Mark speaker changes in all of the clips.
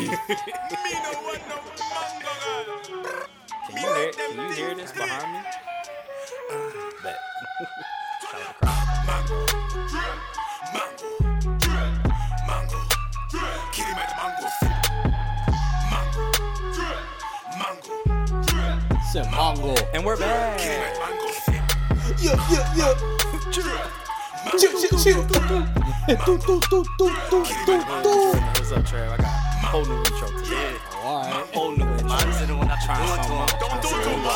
Speaker 1: Can you hear? Can you hear this behind me? Bet. Shout out to crowd.
Speaker 2: Said Mongo.
Speaker 1: And we're back.
Speaker 2: Yeah, yeah, yeah. Chill, chill, chill. Do, do, do, do, do, do, do.
Speaker 1: What's up, Trev? I got whole new intro today.
Speaker 2: All right.
Speaker 1: Whole new intro. Mine's the one I try something.
Speaker 3: Don't do it to him.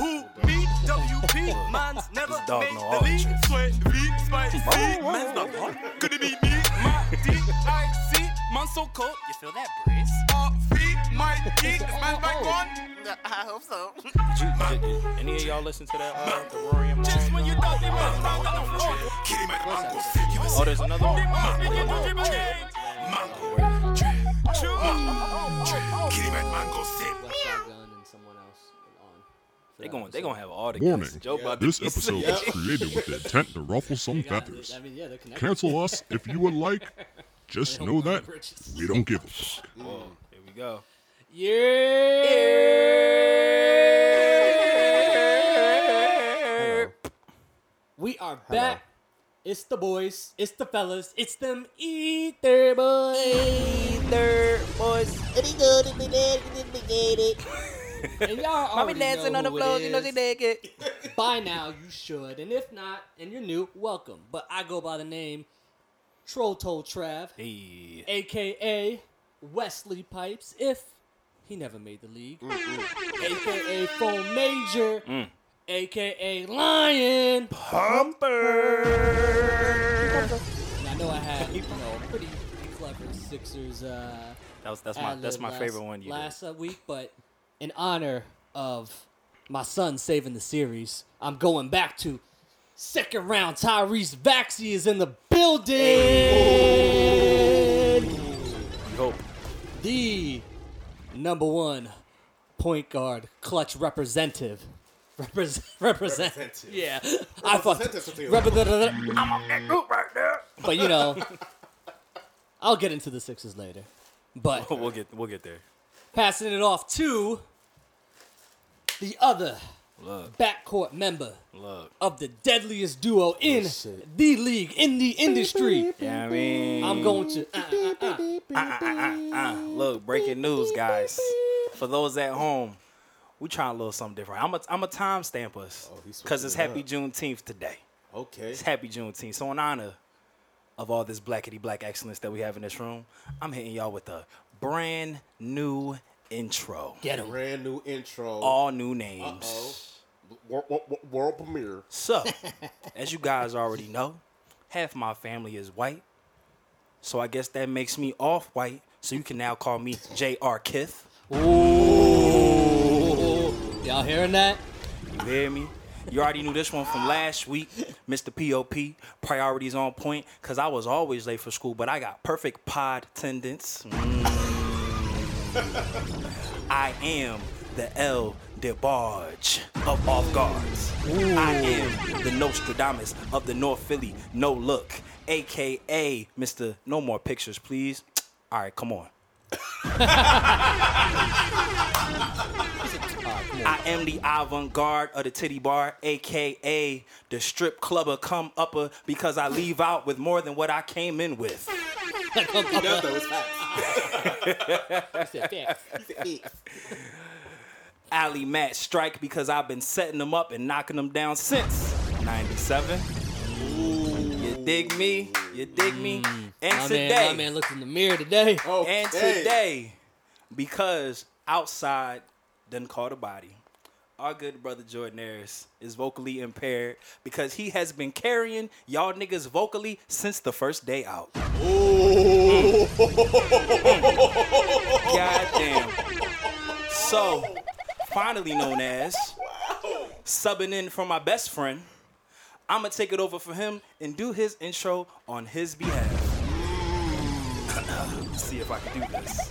Speaker 3: Who? Me? WP? Man's never made the
Speaker 1: all the
Speaker 3: league.
Speaker 1: tricks.
Speaker 3: Sweat, beat, spicy. Man's not hot. Could it be me? My D-I-C. Man so cold. You feel that breeze? Our feet might eat. This man's back on. I hope so.
Speaker 1: Did you, did, did any of y'all listen to that? Uh, the Rory and
Speaker 3: Just when you thought they was out on the floor.
Speaker 1: Oh, there's another one.
Speaker 3: Must begin to dribble game. True.
Speaker 2: Westside Gun and someone else on.
Speaker 1: They
Speaker 2: that
Speaker 1: going, they
Speaker 2: episode.
Speaker 1: gonna have all the
Speaker 4: Warning.
Speaker 1: guests. Joe about
Speaker 4: This episode
Speaker 1: sick.
Speaker 4: was created with the intent to ruffle some
Speaker 2: Yeah,
Speaker 4: feathers.
Speaker 2: I mean, yeah.
Speaker 4: Cancel us if you would like. Just know that we don't give a fuck.
Speaker 1: Whoa, here we go.
Speaker 2: Yeah. We are back. It's the boys. It's the fellas. It's them ether boys. Ether boys. Any good in the dead, it. And y'all
Speaker 1: Mommy
Speaker 2: already
Speaker 1: dancing
Speaker 2: know
Speaker 1: on the
Speaker 2: who
Speaker 1: floor, you know she
Speaker 2: is.
Speaker 1: naked.
Speaker 2: By now, you should. And if not, and you're new, welcome. But I go by the name Troto Trav,
Speaker 1: Hey,
Speaker 2: aka Wesley Pipes, if he never made the league, aka Phone Major, mm. Aka Lion Pumper. And I know I had you know pretty clever Sixers. Uh,
Speaker 1: that was that's my that's my
Speaker 2: last,
Speaker 1: favorite one. You
Speaker 2: last uh, week, but in honor of my son saving the series, I'm going back to second round. Tyrese Maxey is in the building.
Speaker 1: You hope.
Speaker 2: The number one point guard, clutch representative. Represent, represent,
Speaker 5: Representative.
Speaker 2: yeah. I fucked.
Speaker 5: Representative.
Speaker 2: Representative. I'm on that group right there. But you know, I'll get into the Sixers later. But
Speaker 1: We'll get we'll get there.
Speaker 2: passing it off to the other
Speaker 1: Look,
Speaker 2: backcourt member
Speaker 1: look.
Speaker 2: of the deadliest duo in the league, in the industry.
Speaker 1: Yeah, I mean,
Speaker 2: I'm going to. uh, uh, uh.
Speaker 1: Uh, look, breaking news, guys. For those at home, we trying a little something different. I'm a I'm a time stamp us
Speaker 5: Oh,
Speaker 1: because it's
Speaker 5: switching
Speaker 1: Happy
Speaker 5: it
Speaker 1: Juneteenth today.
Speaker 5: Okay.
Speaker 1: It's Happy Juneteenth. So in honor of all this blackity black excellence that we have in this room, I'm hitting y'all with a brand new intro.
Speaker 2: Get him.
Speaker 5: Brand new intro.
Speaker 1: All new names.
Speaker 5: World, world, world premiere.
Speaker 1: So, as you guys already know, half my family is white. So I guess that makes me off white. So you can now call me J.R. Kith.
Speaker 2: Ooh. Y'all hearing that?
Speaker 1: You hear me? You already knew this one from last week, Mr. POP. Priorities on point, cause I was always late for school, but I got perfect pod attendance. Mm. I am the El DeBarge of off guards. I am the Nostradamus of the North Philly no look, aka Mr. No More Pictures, please. All right, come on. I am the avant-garde of the titty bar, aka the strip clubber come upper because I leave out with more than what I came in with.
Speaker 5: He does that with facts.
Speaker 2: Said facts.
Speaker 1: Alley Matt strike because I've been setting them up and knocking them down since 97. You dig me? You dig me? Mm. And
Speaker 2: My man,
Speaker 1: today,
Speaker 2: my man looked in the mirror today.
Speaker 5: Okay.
Speaker 1: and today, because outside done caught a body, our good brother Jordan Harris is vocally impaired because he has been carrying y'all niggas vocally since the first day out. God damn. So, finally known as subbing in for my best friend, I'm gonna take it over for him and do his intro on his behalf. See if I can do this.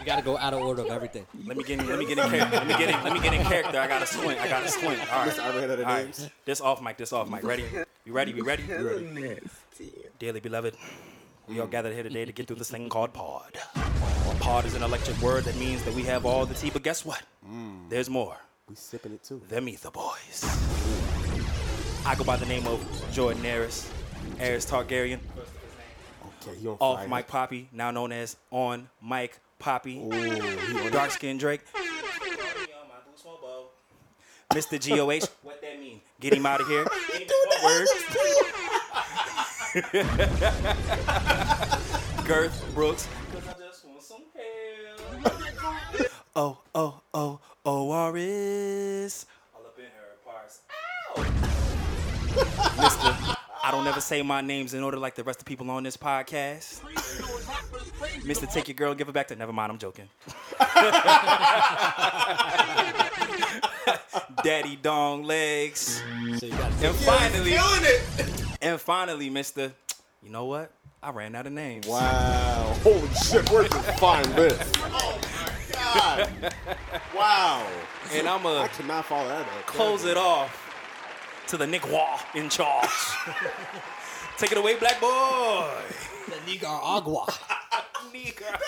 Speaker 2: You gotta go out of order of everything.
Speaker 1: Let me get in, let me get in character. Let me get in, let me get in character. I gotta squint. I gotta squint. All right.
Speaker 5: I ran out of
Speaker 1: All
Speaker 5: names.
Speaker 1: right. This off mic. This off mic. Ready? You ready? We ready? We ready? Dearly beloved, We all gathered here today to get through this thing called pod. Pod is an electric word that means that we have all the tea, but guess what? Mm. There's more.
Speaker 5: We sipping it too.
Speaker 1: Them Ether Boys. I go by the name of Jordan Harris, Harris Targaryen,
Speaker 5: Okay, you on
Speaker 1: off
Speaker 5: fire.
Speaker 1: Mike Poppy, now known as on Mike Poppy,
Speaker 5: Ooh, he on it.
Speaker 1: dark skinned Drake. Mr. GOH, what that mean? Get him out of here. Girth Brooks. Cause I just want some help. Oh, oh, oh, oh, Oris. All up in her parts. Ow! Mr. I don't ever say my names in order like the rest of the people on this podcast. Mr. Take Your Girl, give it back to. Never mind, I'm joking. Daddy Dong Legs.
Speaker 2: So you gotta
Speaker 1: And finally, and finally, Mr. You know what? I ran out of names.
Speaker 5: Wow. Holy shit, where did you find this? Oh my god. Wow.
Speaker 1: And I'm
Speaker 5: I
Speaker 1: going to
Speaker 5: cannot follow that
Speaker 1: close it off to the Nick Wall in charge. Take it away, black boy.
Speaker 2: the Nicaragua.
Speaker 1: Nicaragua.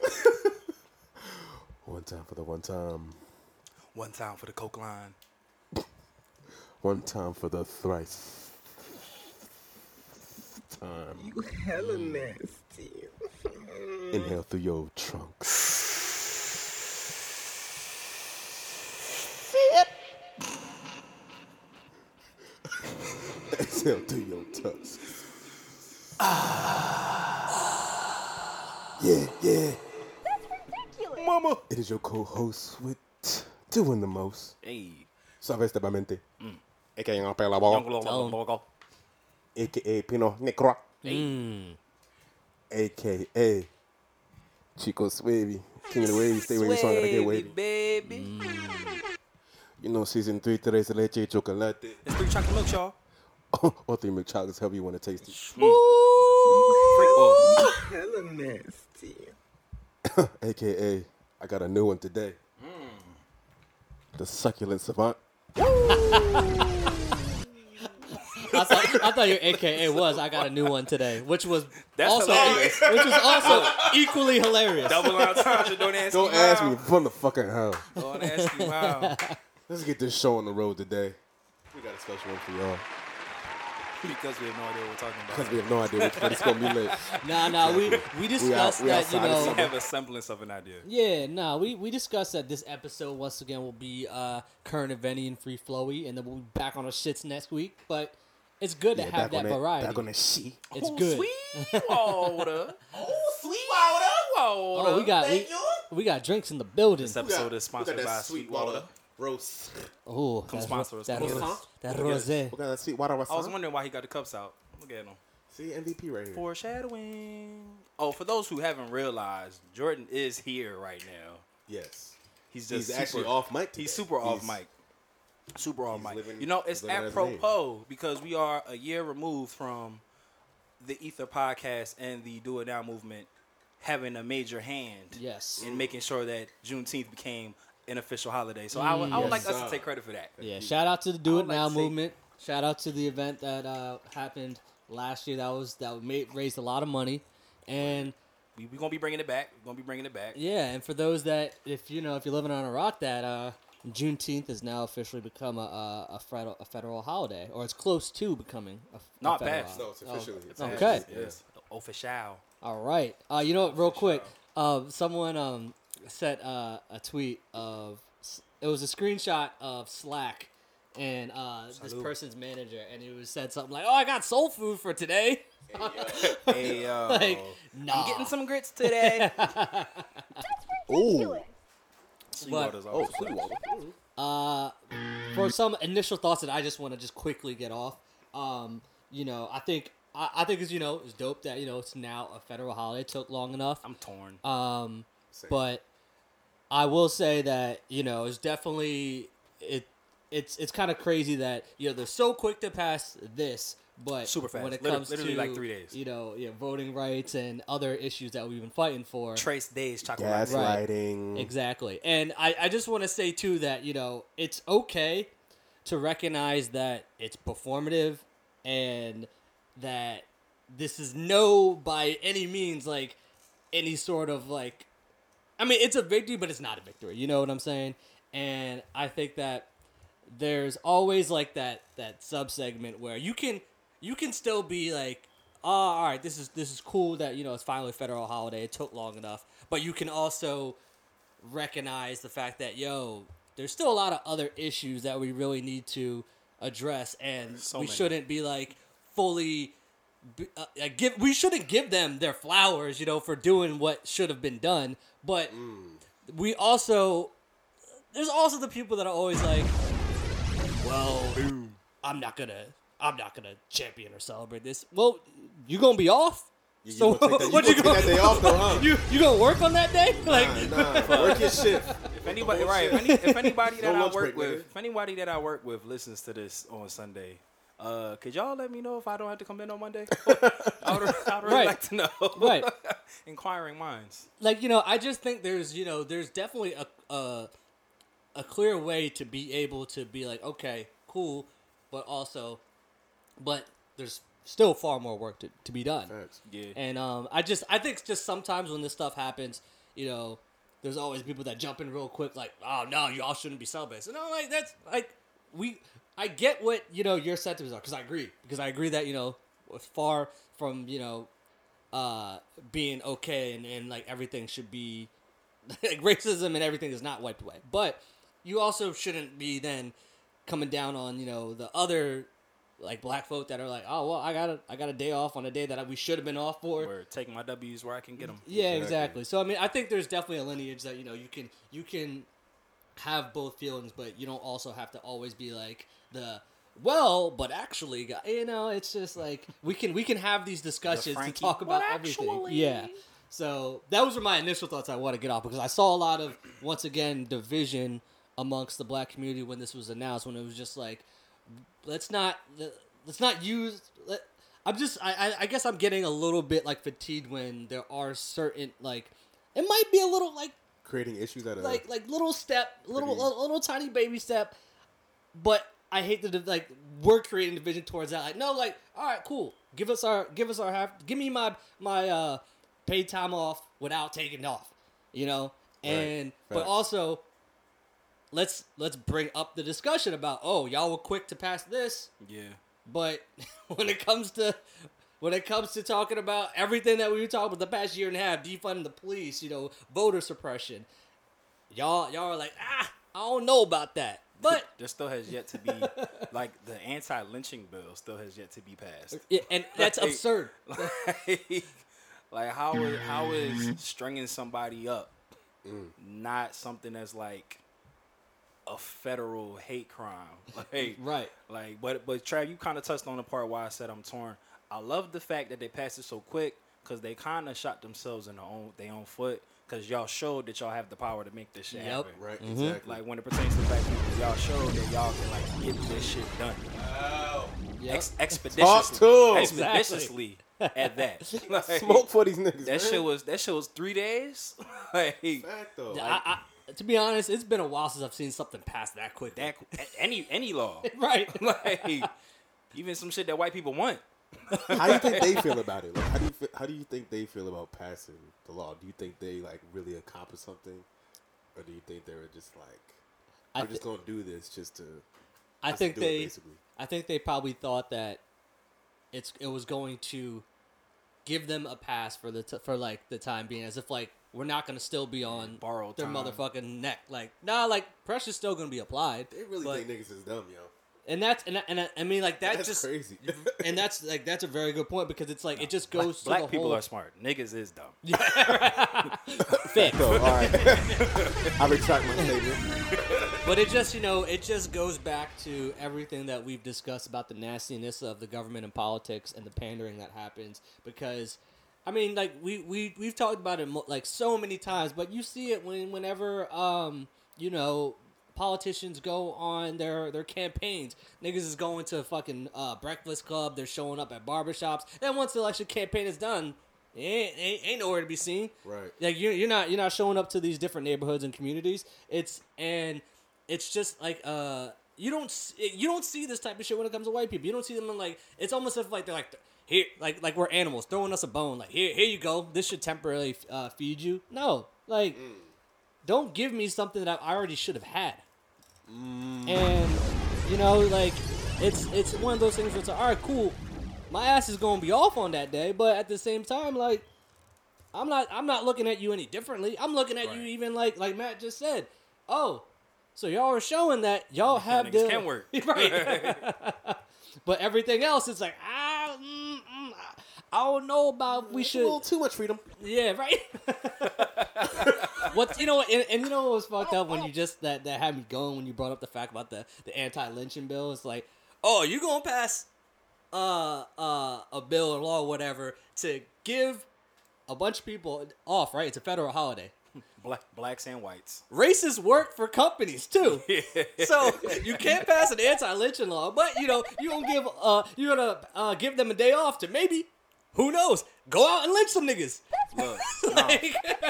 Speaker 5: One time for the one time.
Speaker 1: One time for the Coke line.
Speaker 5: One time for the thrice. Time.
Speaker 6: You hella nasty.
Speaker 5: Inhale through your trunks. Exhale through your tusks. Yeah, yeah.
Speaker 1: Mama.
Speaker 5: It is your co-host with doing the most.
Speaker 1: Hey.
Speaker 5: Sabes de mente.
Speaker 1: Mm.
Speaker 5: AKA en apela ball. AKA Pino Necro.
Speaker 2: Mm.
Speaker 5: AKA Chico Swavy. King of the Wavy. Stay with wavy, song gotta get wavy.
Speaker 1: baby.
Speaker 5: You know, season three, tres de leche y chocolate.
Speaker 1: It's three chocolate milk, y'all.
Speaker 5: or three milk chocolates, however you want to taste it. Mm.
Speaker 1: Freak boy.
Speaker 6: Hella nasty.
Speaker 5: AKA, I got a new one today. Mm. The succulent savant.
Speaker 2: I thought, I thought your AKA was I got a new one today, which was
Speaker 1: That's
Speaker 2: also
Speaker 1: hilarious.
Speaker 2: which was also equally hilarious.
Speaker 1: Double entendre. Don't ask
Speaker 5: Don't
Speaker 1: me
Speaker 5: ask
Speaker 1: how.
Speaker 5: me from the fucking hell.
Speaker 1: Don't ask me how.
Speaker 5: Let's get this show on the road today. We got a special one for y'all.
Speaker 1: Because we have no idea what we're talking about.
Speaker 5: Because we have no idea which one it's going to be lit.
Speaker 2: Nah, nah, we we discussed
Speaker 5: we
Speaker 2: that you know.
Speaker 1: We have a semblance of an idea.
Speaker 2: Yeah, nah, we we discussed that this episode once again will be uh current eventy and free flowy, and then we'll be back on our shits next week. But it's good to have
Speaker 5: back
Speaker 2: that variety.
Speaker 5: Back on that shit.
Speaker 2: it's
Speaker 1: Oh,
Speaker 2: good.
Speaker 1: Sweet water. Oh, sweet water.
Speaker 2: Oh, we got we, we got drinks in the building.
Speaker 1: This episode is sponsored by Sweetwater.
Speaker 5: Roast.
Speaker 2: Oh,
Speaker 1: Come sponsor us.
Speaker 2: that,
Speaker 1: Come
Speaker 2: ro-
Speaker 1: on.
Speaker 2: that rosé.
Speaker 5: What kind of Sweetwater was
Speaker 1: I was wondering why he got the cups out. Look at him.
Speaker 5: See, MVP right here.
Speaker 1: Foreshadowing. Oh, for those who haven't realized, Jordan is here right now.
Speaker 5: Yes.
Speaker 1: He's just
Speaker 5: He's
Speaker 1: super,
Speaker 5: actually off mic.
Speaker 1: He's
Speaker 5: today.
Speaker 1: super off
Speaker 5: He's-
Speaker 1: mic. Super off mic.
Speaker 5: living-
Speaker 1: you know, it's
Speaker 5: he's living his name.
Speaker 1: apropos because we are a year removed from the Ether podcast and the Do It Now movement having a major hand
Speaker 2: Yes.
Speaker 1: in making sure that Juneteenth became an official holiday. So I would, I would like us to take credit for that.
Speaker 2: Yeah, shout out to the Do It
Speaker 1: would like
Speaker 2: Now
Speaker 1: to
Speaker 2: movement. Shout out to the event that uh, happened last year. That was that made raised a lot of money, and
Speaker 1: We we gonna be bringing it back. We're gonna be bringing it back.
Speaker 2: yeah, and for those that if you know if you're living on a rock, that uh, Juneteenth has now officially become a a, a, federal, a federal holiday, or it's close to becoming a, a
Speaker 1: Not
Speaker 2: federal
Speaker 1: passed.
Speaker 5: No,
Speaker 2: holiday.
Speaker 5: it's officially. It's
Speaker 2: Okay.
Speaker 5: officially,
Speaker 1: Yes. Official.
Speaker 2: All right. Uh, you know what? Real quick, uh, someone um sent uh, a tweet of it was a screenshot of Slack and uh, this person's manager, and it was said something like, "Oh, I got soul food for today."
Speaker 1: Hey yo.
Speaker 2: like, nah.
Speaker 1: I'm getting some grits today.
Speaker 5: Ooh.
Speaker 1: Sweetwater's
Speaker 5: Oh,
Speaker 1: off.
Speaker 5: Sweetwater.
Speaker 2: Uh, for some initial thoughts that I just want to just quickly get off. Um, you know, I think I, I think it's you know it's dope that you know it's now a federal holiday. It took long enough.
Speaker 1: I'm torn.
Speaker 2: Um,
Speaker 5: Same.
Speaker 2: but I will say that you know it's definitely it. It's it's kind of crazy that you know they're so quick to pass this, but
Speaker 1: Super fast.
Speaker 2: when it comes
Speaker 1: literally
Speaker 2: to
Speaker 1: like three days.
Speaker 2: you know, yeah, voting rights and other issues that we've been fighting for.
Speaker 1: Trace Days chocolate.
Speaker 2: Right. Exactly. And I, I just want to say, too, that, you know, it's okay to recognize that it's performative and that this is no by any means like any sort of like I mean it's a victory but it's not a victory. You know what I'm saying? And I think that there's always like that that sub segment where you can you can still be like oh all right this is this is cool that you know it's finally a federal holiday. It took long enough. But you can also recognize the fact that yo there's still a lot of other issues that we really need to address and
Speaker 1: So
Speaker 2: we
Speaker 1: many.
Speaker 2: shouldn't be like fully uh, uh, give we shouldn't give them their flowers you know for doing what should have been done but mm. we also there's also the people that are always like well i'm not gonna i'm not gonna champion or celebrate this well you gonna be off
Speaker 5: You,
Speaker 2: So,
Speaker 5: you gonna take that, you
Speaker 2: what
Speaker 5: gonna
Speaker 2: you
Speaker 5: take that day off though, huh?
Speaker 2: you you gonna work on that day like
Speaker 5: Nah, nah, work your shift.
Speaker 1: If anybody, right? If, any, if anybody that
Speaker 5: No
Speaker 1: I work
Speaker 5: break,
Speaker 1: with,
Speaker 5: nigga.
Speaker 1: if anybody that I work with listens to this on Sunday, uh, could y'all let me know if I don't have to come in on Monday? I would, I would really
Speaker 2: Right.
Speaker 1: like to know.
Speaker 2: Right.
Speaker 1: Inquiring minds.
Speaker 2: like you know i just think there's you know there's definitely a a, a clear way to be able to be like okay cool but also but there's still far more work to, to be done
Speaker 5: Facts.
Speaker 1: Yeah.
Speaker 2: and um i just i think just sometimes when this stuff happens you know there's always people that jump in real quick like oh no y'all shouldn't be celebrating so no like that's like we i get what you know your sentiments are because i agree because i agree that you know far from you know uh, being okay and, and like everything should be like racism and everything is not wiped away. But you also shouldn't be then coming down on you know the other like black folk that are like, oh well, I got a I got a day off on a day that I, we should have been off for.
Speaker 1: Or take my W's where I can get them.
Speaker 2: Yeah,
Speaker 5: Exactly.
Speaker 2: exactly. So I mean, I think there's definitely a lineage that you know you can you can have both feelings, but you don't also have to always be like the well, but actually, you know, it's just like we can we can have these discussions to
Speaker 1: Frankie,
Speaker 2: talk about
Speaker 1: "But
Speaker 2: everything. Yeah. So that was my initial thoughts. I want to get off because I saw a lot of once again division amongst the black community when this was announced. When it was just like, let's not let's not use. Let, I'm just I, I I guess I'm getting a little bit like fatigued when there are certain like it might be a little like
Speaker 5: Creating issues out of
Speaker 2: like like little step, little
Speaker 5: Pretty-
Speaker 2: little, little tiny baby step. But I hate the like we're creating division towards that. Like no, like all right, cool. Give us our give us our half. Give me my my uh paid time off without taking off. You know, and but
Speaker 5: Facts.
Speaker 2: also let's let's bring up the discussion about oh y'all were quick to pass this,
Speaker 1: Yeah.
Speaker 2: but when it comes to when it comes to talking about everything that we were talking about the past year and a half, defunding the police, you know, voter suppression, y'all y'all are like, ah, I don't know about that. But
Speaker 1: There still has yet to be, like, the anti lynching bill still has yet to be passed.
Speaker 2: yeah, and that's
Speaker 1: Like-
Speaker 2: absurd.
Speaker 1: like, like how is how is stringing somebody up not something that's like a federal hate crime? Like
Speaker 2: Right.
Speaker 1: Like, but but Trav, you kind of touched on the part why I said I'm torn. I love the fact that they passed it so quick because they kind of shot themselves in their own their own foot because y'all showed that y'all have the power to make this shit
Speaker 2: Yep.
Speaker 1: happen.
Speaker 5: right. Mm-hmm. Exactly.
Speaker 1: Like when it pertains to black people, y'all showed that y'all can like get this shit done.
Speaker 2: Yep.
Speaker 1: Ex- expeditiously,
Speaker 5: to 'em.
Speaker 1: expeditiously at that. Like,
Speaker 5: Smoke for these niggas.
Speaker 1: That
Speaker 5: man.
Speaker 1: shit was that shit was three days. like
Speaker 5: Fact though.
Speaker 2: I, I, to be honest, it's been a while since I've seen something pass that quick.
Speaker 1: that any any law,
Speaker 2: right.
Speaker 1: like even some shit that white people want.
Speaker 5: how do you think they feel about it? Like, how do you fe- how do you think they feel about passing the law? Do you think they like really accomplished something, or do you think they were just like,
Speaker 2: I
Speaker 5: I'm just gonna do this just to?
Speaker 2: I
Speaker 5: just to
Speaker 2: think
Speaker 5: do it,
Speaker 2: they
Speaker 5: basically.
Speaker 2: I think they probably thought that it's it was going to give them a pass for the t- for like the time being as if like we're not going to still be on
Speaker 1: Borrowed
Speaker 2: their
Speaker 1: time.
Speaker 2: motherfucking neck like nah like pressure's still going to be applied
Speaker 5: They really
Speaker 2: but-
Speaker 5: think niggas is dumb, yo.
Speaker 2: And that's and, I- and I, I mean like that
Speaker 5: That's
Speaker 2: just
Speaker 5: crazy.
Speaker 2: and that's like that's a very good point because it's like it just goes to
Speaker 1: Black
Speaker 2: the
Speaker 1: people
Speaker 2: whole,
Speaker 1: are smart. Niggas is dumb.
Speaker 2: Fair.
Speaker 5: So, all right, I retract my statement.
Speaker 2: But it just, you know, it just goes back to everything that we've discussed about the nastiness of the government and politics and the pandering that happens. Because, I mean, like we we we've talked about it mo- like so many times, but you see it when whenever um you know politicians go on their their campaigns. Niggas is going to a fucking uh, Breakfast Club. They're showing up at barbershops. Then once the election campaign is done. Ain't, ain't, ain't nowhere to be seen.
Speaker 5: Right.
Speaker 2: Like you're, you're not you're not showing up to these different neighborhoods and communities. It's and it's just like uh you don't you don't see this type of shit when it comes to white people. You don't see them in like it's almost as if like they're like here like like we're animals throwing us a bone. Like here here you go. This should temporarily uh, feed you. No, like don't give me something that I already should have had. And you know, like it's it's one of those things where it's like, all right, cool. My ass is gonna be off on that day, but at the same time, like I'm not I'm not looking at you any differently. I'm looking at you even like like Matt just said. Oh, so y'all are showing that y'all have
Speaker 1: niggas
Speaker 2: the
Speaker 1: can work.
Speaker 2: right. but everything else, it's like ah, mm, mm, I don't know about if we
Speaker 5: A
Speaker 2: should.
Speaker 5: little too much freedom.
Speaker 2: Yeah, right. what you know, and, and you know what was fucked up when you just that that had me going when you brought up the fact about the the anti lynching bill. It's like, oh, you gonna pass uh uh a bill or law or whatever to give a bunch of people off, right? It's a federal holiday.
Speaker 1: Black, blacks and whites.
Speaker 2: Racists work for companies too, so you can't pass an anti-lynching law, but you know you gonna give uh you gonna uh, give them a day off to maybe, who knows, go out and lynch some niggas.
Speaker 1: Look, nah,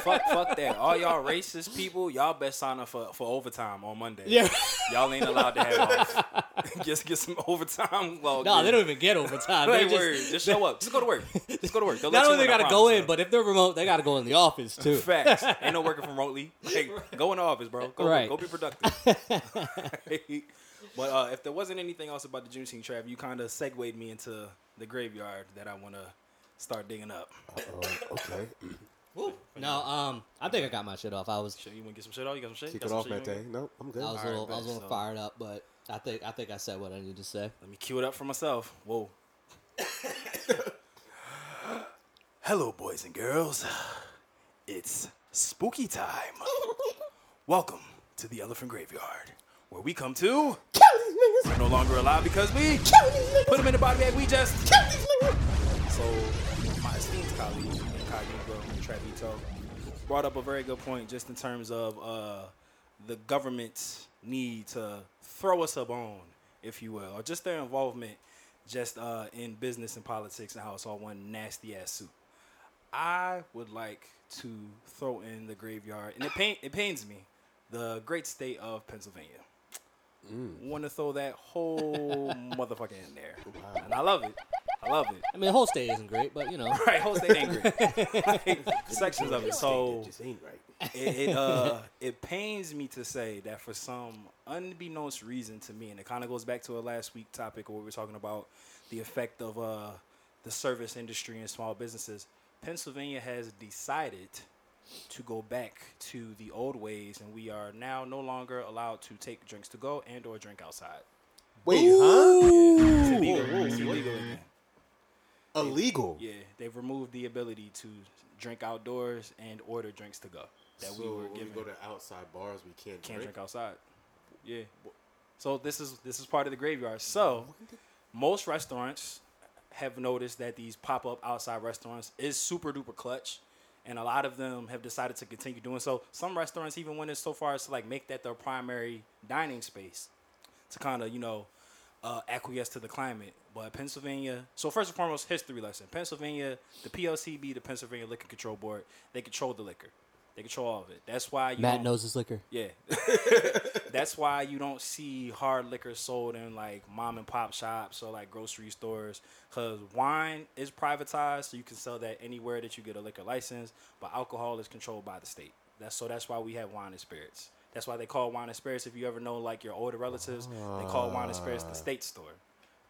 Speaker 1: fuck, fuck that. All y'all racist people, y'all best sign up for, for overtime on Monday.
Speaker 2: Yeah.
Speaker 1: Y'all ain't allowed to have off. Just get some overtime. Well,
Speaker 2: No,
Speaker 1: good.
Speaker 2: they don't even get overtime.
Speaker 1: Hey,
Speaker 2: They just.
Speaker 1: Just show up. Just go to work. Just go to work. They'll
Speaker 2: not only they gotta go in, but if they're remote, they gotta go in the office too.
Speaker 1: Facts. Ain't no working from remotely. Like, go in the office, bro. Go,
Speaker 2: Right.
Speaker 1: go be productive. but uh, if there wasn't anything else about the Juneteenth Trav, you kind of segued me into the graveyard that I want to start digging up.
Speaker 5: Uh, okay.
Speaker 2: No, um, I think I got my shit off. I was,
Speaker 1: So you want to get some shit off? You got some shit?
Speaker 5: Kick
Speaker 1: Got
Speaker 5: it
Speaker 1: some
Speaker 5: off,
Speaker 1: shit you
Speaker 5: Mate.
Speaker 1: wanna
Speaker 5: No, I'm good.
Speaker 2: I was a
Speaker 1: All
Speaker 2: little,
Speaker 1: right,
Speaker 2: I was a
Speaker 1: bet.
Speaker 2: little
Speaker 1: So-
Speaker 2: fired up, but I think, I think I said what I need to say.
Speaker 1: Let me cue it up for myself. Whoa. Hello, boys and girls. It's spooky time. Welcome to the Elephant Graveyard, where we come to. We're no longer allowed because we put them in the body bag. We just. So, my esteemed colleague, Travito, brought up a very good point just in terms of uh, the government's need to throw us a bone, if you will, or just their involvement just uh, in business and politics and how it's all one nasty ass soup. I would like to throw in the graveyard, and it pain it pains me, the great state of Pennsylvania. Want to throw that whole motherfucker in there, and I love it. I love it.
Speaker 2: I mean, the whole state isn't great, but you know,
Speaker 1: Right, whole state ain't great. Like, sections of it. So
Speaker 5: It just ain't right.
Speaker 1: it, it uh it pains me to say that for some unbeknownst reason to me, and it kind of goes back to a last week topic where we were talking about the effect of uh the service industry and small businesses. Pennsylvania has decided to go back to the old ways, and we are now no longer allowed to take drinks to go and or drink outside.
Speaker 5: Wait, huh?
Speaker 1: It's illegal. It's illegal again.
Speaker 5: Illegal.
Speaker 1: Yeah, they've removed the ability to drink outdoors and order drinks to go that
Speaker 5: so
Speaker 1: we were
Speaker 5: when we go to outside bars, we can't,
Speaker 1: can't
Speaker 5: drink.
Speaker 1: drink outside. Yeah. So this is this is part of the graveyard. So most restaurants have noticed that these pop up outside restaurants is super duper clutch. And a lot of them have decided to continue doing so. Some restaurants even went as so far as to like make that their primary dining space to kind of, you know, uh, acquiesce to the climate. But Pennsylvania, so first and foremost, history lesson. Pennsylvania, the PLCB, the Pennsylvania Liquor Control Board, they control the liquor. They control all of it. That's why you
Speaker 2: Matt knows his liquor.
Speaker 1: yeah. That's why you don't see hard liquor sold in like mom and pop shops or like grocery stores. Because wine is privatized, so you can sell that anywhere that you get a liquor license. But alcohol is controlled by the state. That's so that's why we have wine and spirits. That's why they call wine and spirits. If you ever know like your older relatives, they call wine and spirits the ah. state store,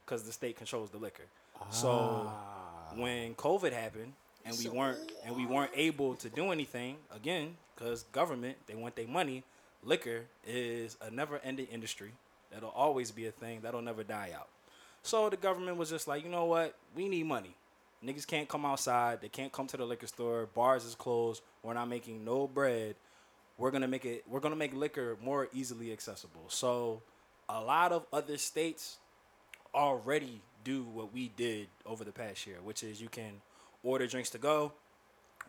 Speaker 1: because the state controls the liquor. So ah. when COVID happened and we weren't and we weren't able to do anything again because government they want their money. Liquor is a never-ending industry. That'll always be a thing. That'll never die out. So the government was just like, you know what? We need money. Niggas can't come outside. They can't come to the liquor store. Bars is closed. We're not making no bread. We're gonna make it. We're gonna make liquor more easily accessible. So a lot of other states already do what we did over the past year, which is you can order drinks to go,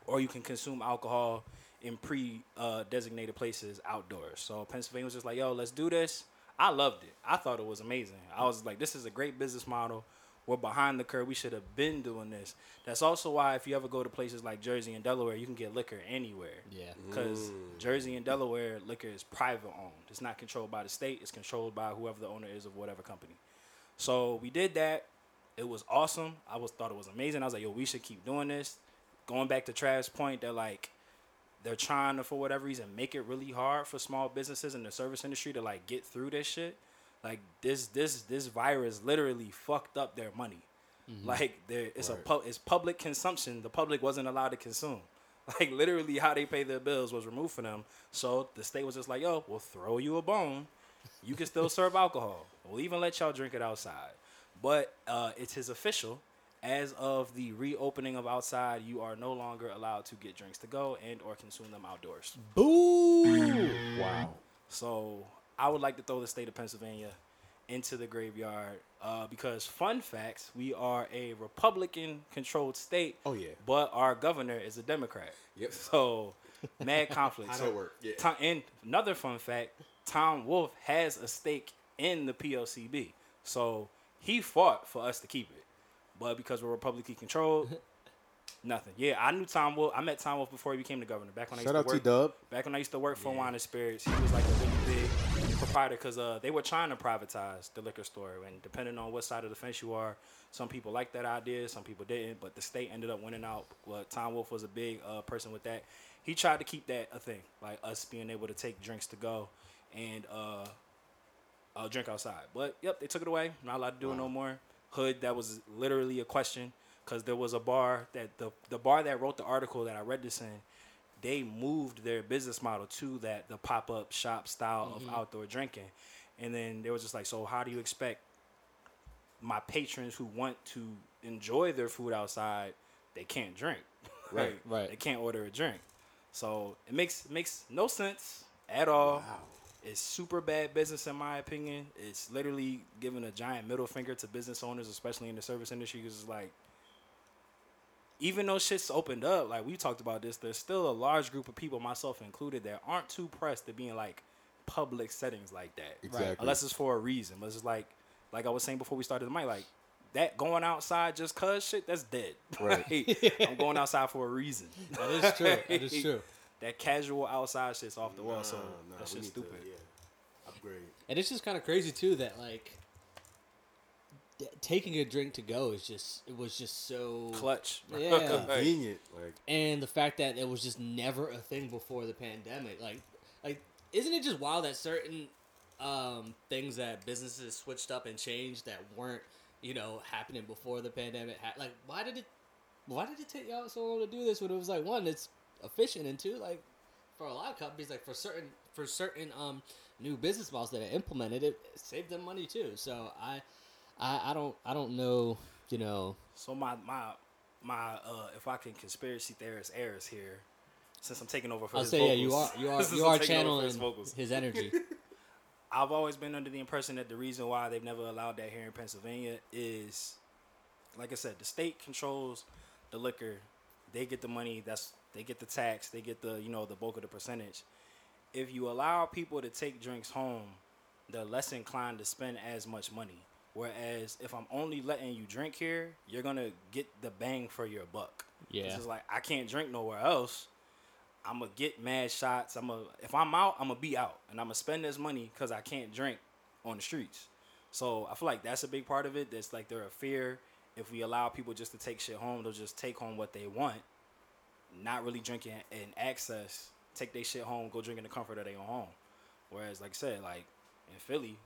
Speaker 1: or you can consume alcohol in pre uh, designated places outdoors. So Pennsylvania was just like, yo, let's do this. I loved it. I thought it was amazing. I was like, this is a great business model. We're behind the curve. We should have been doing this. That's also why if you ever go to places like Jersey and Delaware, you can get liquor anywhere.
Speaker 2: Yeah.
Speaker 1: Because Jersey and Delaware liquor is private owned. It's not controlled by the state. It's controlled by whoever the owner is of whatever company. So we did that. It was awesome. I was thought it was amazing. I was like, yo, we should keep doing this. Going back to Trav's point, they're like, they're trying to for whatever reason make it really hard for small businesses in the service industry to like get through this shit. Like this this this virus literally fucked up their money. Like there it's a pu- it's public consumption. The public wasn't allowed to consume. Like literally how they pay their bills was removed from them. So the state was just like, yo, we'll throw you a bone. You can still serve alcohol. We'll even let y'all drink it outside. But uh, it is official. As of the reopening of outside, you are no longer allowed to get drinks to go and or consume them outdoors.
Speaker 2: Boo!
Speaker 5: Wow.
Speaker 1: So I would like to throw the state of Pennsylvania into the graveyard uh, because, fun facts, we are a Republican-controlled state.
Speaker 5: Oh, yeah.
Speaker 1: But our governor is a Democrat.
Speaker 5: Yep.
Speaker 1: So mad conflict. So
Speaker 5: work? Yeah.
Speaker 1: Tom, and another fun fact: Tom Wolf has a stake in the PLCB. So he fought for us to keep it, but because we're Republican controlled. Nothing. Yeah, I knew Tom Wolf. I met Tom Wolf before he became the governor. Back when I
Speaker 5: Shout
Speaker 1: used
Speaker 5: out
Speaker 1: to work.
Speaker 5: T-Dub.
Speaker 1: Back when I used to work for Wine and Spirits, he was like a really big proprietor because uh, they were trying to privatize the liquor store. And depending on what side of the fence you are, some people liked that idea, some people didn't. But the state ended up winning out. Well, Tom Wolf was a big uh, person with that. He tried to keep that a thing, like us being able to take drinks to go and uh, uh, drink outside. But yep, they took it away. Not allowed to do it no more. Hood, that was literally a question because there was a bar that the the bar that wrote the article that I read this in. They moved their business model to that the pop up shop style of mm-hmm. outdoor drinking, and then they was just like, so how do you expect my patrons who want to enjoy their food outside, they can't drink,
Speaker 5: Right,
Speaker 2: right.
Speaker 1: They can't order a drink, so it makes makes no sense at all. It's super bad business in my opinion. It's literally giving a giant middle finger to business owners, especially in the service industry, because it's like, even though shit's opened up, like we talked about this, there's still a large group of people, myself included, that aren't too pressed to be in like public settings like that.
Speaker 5: Exactly.
Speaker 1: Unless it's for a reason. But it's like, like I was saying before we started the mic, like that going outside just cause shit, that's dead.
Speaker 5: Right.
Speaker 1: I'm going outside for a reason.
Speaker 2: That is true. That is true.
Speaker 1: that casual outside shit's off the wall, so
Speaker 5: Nah,
Speaker 1: that
Speaker 5: we
Speaker 1: shit's
Speaker 5: need to,
Speaker 1: stupid.
Speaker 5: yeah. Upgrade.
Speaker 2: And it's just kind of crazy too that like d- taking a drink to go is just it was just so
Speaker 1: Clutch.
Speaker 2: Yeah.
Speaker 5: Convenient. Like
Speaker 2: and the fact that it was just never a thing before the pandemic like like isn't it just wild that certain um things that businesses switched up and changed that weren't you know happening before the pandemic ha- like why did it why did it take y'all so long to do this when it was like one it's efficient and two like for a lot of companies like for certain for certain um new business models that are implemented it, it saved them money too so I, I i don't i don't know you know
Speaker 1: So my my my uh if I can conspiracy theorist errors here, since I'm taking over for
Speaker 2: i'll
Speaker 1: his
Speaker 2: say yeah you are you are you
Speaker 1: I'm
Speaker 2: are
Speaker 1: taking over for
Speaker 2: channeling
Speaker 1: his vocals.
Speaker 2: his energy
Speaker 1: I've always been under the impression that the reason why they've never allowed that here in Pennsylvania is, like I said, the state controls the liquor. They get the money. That's they get the tax. They get the you know the bulk of the percentage. If you allow people to take drinks home, they're less inclined to spend as much money. Whereas if I'm only letting you drink here, you're gonna get the bang for your buck.
Speaker 2: Yeah.
Speaker 1: It's like I can't drink nowhere else. I'm gonna get mad shots. I'm gonna if I'm out, I'm gonna be out, and I'm gonna spend this money because I can't drink on the streets. So I feel like that's a big part of it. That's like they're a fear. If we allow people just to take shit home, they'll just take home what they want, not really drinking in access. Take their shit home, go drink in the comfort of their own home. Whereas, like I said, like in Philly,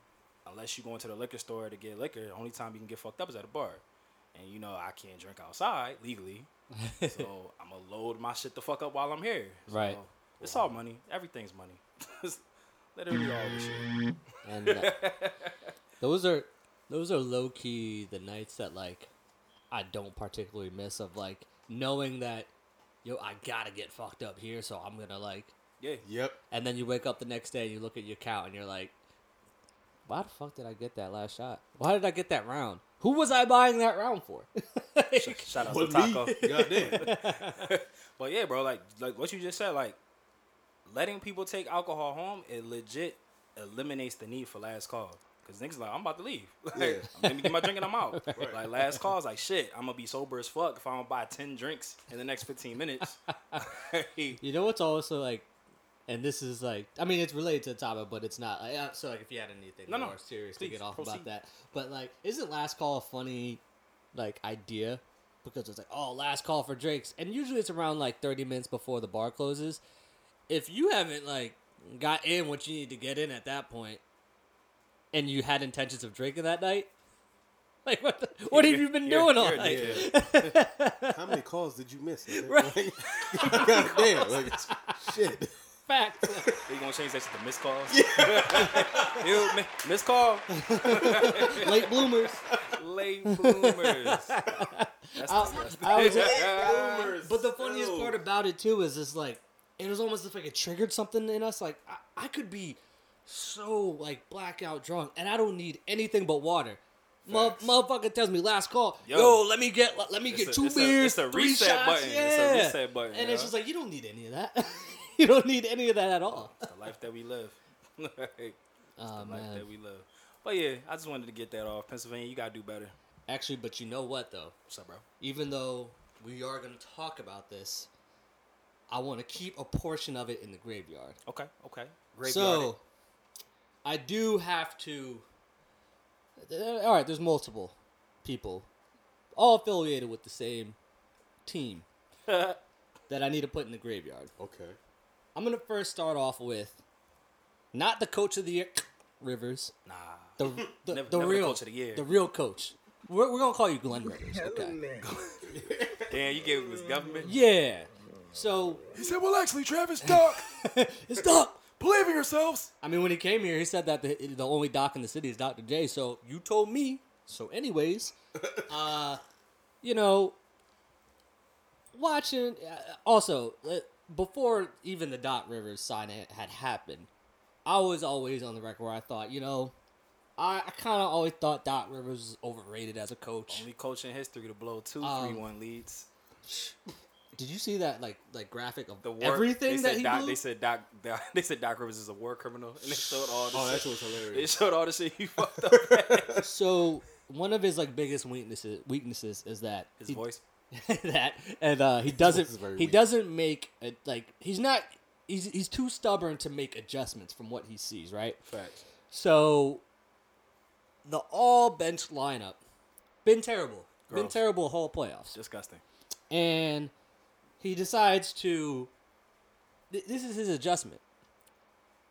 Speaker 1: unless you go into the liquor store to get liquor, the only time you can get fucked up is at a bar. And you know I can't drink outside legally, so I'm gonna load my shit the fuck up while I'm here. So,
Speaker 2: Right.
Speaker 1: It's all money. Everything's money. It's Literally all this shit.
Speaker 2: and uh, those are those are low key the nights that like I don't particularly miss of like knowing that yo I gotta get fucked up here so I'm gonna like
Speaker 1: Yeah.
Speaker 5: Yep.
Speaker 2: and then you wake up the next day and you look at your count and you're like why the fuck did I get that last shot why did I get that round who was I buying that round for
Speaker 1: Shout out to. Taco.
Speaker 5: Goddamn.
Speaker 1: But yeah, bro, like like what you just said, like letting people take alcohol home, it legit eliminates the need for last call. Cause niggas like I'm about to leave. Like,
Speaker 5: Yeah.
Speaker 1: Let me get my drink and I'm out. Like last call, I like shit. I'm gonna be sober as fuck if I don't buy ten drinks in the next 15 minutes.
Speaker 2: You know what's also like, and this is like, I mean, it's related to the topic, but it's not. Like, uh, so like, if you had anything
Speaker 1: No, no,
Speaker 2: more serious
Speaker 1: please,
Speaker 2: to get off
Speaker 1: proceed.
Speaker 2: about that, but like, isn't last call a funny, like, idea? Because it's like, oh, last call for drinks, and usually it's around like thirty minutes before the bar closes. If you haven't like got in what you need to get in at that point, and you had intentions of drinking that night. Like what? The, what have you been
Speaker 1: You're-
Speaker 2: doing all
Speaker 1: you're a
Speaker 2: night?
Speaker 5: Yeah. How many calls did you miss?
Speaker 2: Right.
Speaker 5: Like, God damn. Like, shit.
Speaker 2: Fact.
Speaker 1: you gonna change that to the missed calls? Ew, mi- missed call.
Speaker 2: Late bloomers.
Speaker 1: Late bloomers. That's
Speaker 2: I,
Speaker 1: disgusting.
Speaker 2: I was,
Speaker 5: Boomers.
Speaker 2: but the funniest
Speaker 5: Ew.
Speaker 2: part about it too is it's like it was almost like it triggered something in us. Like I, I could be so like blackout drunk, and I don't need anything but water. Mo- motherfucker tells me last call. Yo,
Speaker 1: Yo.
Speaker 2: let me get let me
Speaker 1: It's
Speaker 2: get
Speaker 1: a-
Speaker 2: two
Speaker 1: it's a-
Speaker 2: beers,
Speaker 1: it's a
Speaker 2: three
Speaker 1: reset
Speaker 2: shots.
Speaker 1: button.
Speaker 2: Yeah,
Speaker 1: It's a reset button,
Speaker 2: and
Speaker 1: yeah.
Speaker 2: it's just like you don't need any of that. you don't need any of that at all.
Speaker 1: the life that we live. Like,
Speaker 2: Oh
Speaker 1: the life that we live. But yeah, I just wanted to get that off. Pennsylvania, you gotta do better.
Speaker 2: Actually, but you know what though?
Speaker 1: What's up, bro?
Speaker 2: even though we are going to talk about this, I want to keep a portion of it in the graveyard.
Speaker 1: Okay, okay. Graveyard.
Speaker 2: So, I do have to. All right, there's multiple people, all affiliated with the same team, that I need to put in the graveyard.
Speaker 5: Okay.
Speaker 2: I'm gonna first start off with, not the coach of the year, Rivers,
Speaker 1: nah.
Speaker 2: the the,
Speaker 1: Never-
Speaker 2: the
Speaker 1: never the
Speaker 2: real
Speaker 1: coach of the year.
Speaker 2: the real coach. We're, we're gonna call you Glenn Rivers. Okay.
Speaker 1: Damn, you gave him his government.
Speaker 2: Yeah. So
Speaker 1: He said, "Well, actually, Travis, Doc,
Speaker 2: it's Doc.
Speaker 1: believe in yourselves."
Speaker 2: I mean, when he came here, he said that the, the only doc in the city is Dr. J. So you told me. So, anyways, uh, you know, watching. Uh, also, uh, before even the Doc Rivers sign had had happened, I was always on the record where I thought, you know, I, I kind of always thought Doc Rivers was overrated as a coach.
Speaker 1: Only coach in history to blow two
Speaker 2: Um,
Speaker 1: three-one leads.
Speaker 2: Did you see that like like graphic of
Speaker 1: The war,
Speaker 2: everything that he
Speaker 1: Doc,
Speaker 2: blew?
Speaker 1: They said Doc. They said Doc Rivers is a war criminal, and they showed all the
Speaker 5: Oh, that
Speaker 1: shit.
Speaker 5: shit was
Speaker 1: They showed all the shit he fucked up.
Speaker 2: so one of his like biggest weaknesses weaknesses is that
Speaker 1: His
Speaker 2: he-
Speaker 1: voice.
Speaker 2: that and uh, he doesn't he
Speaker 5: weak.
Speaker 2: doesn't make a, like he's not he's he's too stubborn to make adjustments from what he sees right
Speaker 1: Facts.
Speaker 2: so the all bench lineup been terrible been terrible whole playoffs
Speaker 1: Disgusting.
Speaker 2: and he decides to th- this is his adjustment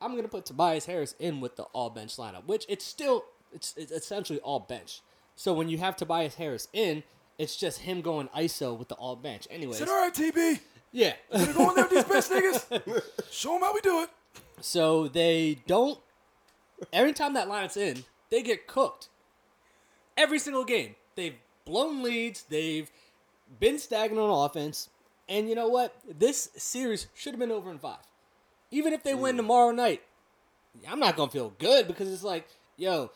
Speaker 2: i'm gonna put tobias harris in with the all bench lineup which it's still it's, it's essentially all bench so when you have tobias harris in it's just him going iso with the all bench anyways.
Speaker 1: Said, all right, TB,
Speaker 2: yeah.
Speaker 1: You going there with these bitch niggas? Show them how we do it.
Speaker 2: so they don't every time that lineup's in they get cooked. Every single game. They've blown leads they've been stagnant on offense and you know what? This series should have been over in five. Even if they win tomorrow night i'm not gonna feel good because it's like yo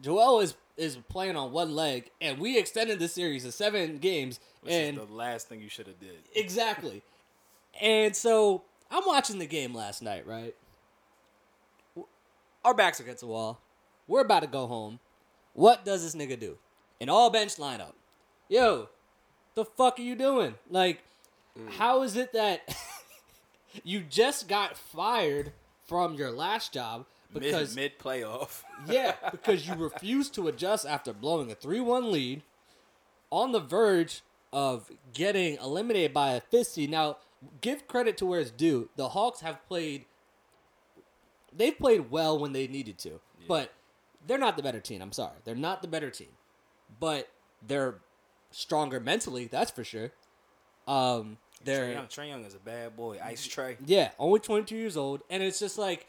Speaker 2: joel is is playing on one leg and we extended the series to seven games
Speaker 1: Which
Speaker 2: and
Speaker 1: is the last thing you should have did.
Speaker 2: Exactly. And so I'm watching the game last night, right? Our backs against the wall. We're about to go home. What does this nigga do? An all bench lineup. Yo, the fuck are you doing? Like, mm. how is it that you just got fired from your last job because
Speaker 1: mid playoff.
Speaker 2: yeah, because you refused to adjust after blowing a 3 1 lead on the verge of getting eliminated by a fisty. Now, give credit to where it's due. The Hawks have played, they've played well when they needed to, but they're not the better team. I'm sorry. They're not the better team, but they're stronger mentally, that's for sure. Um,
Speaker 1: Trae
Speaker 2: they're
Speaker 1: Young, Trae Young is a bad boy. Ice Trae.
Speaker 2: yeah, only 22 years old, and it's just like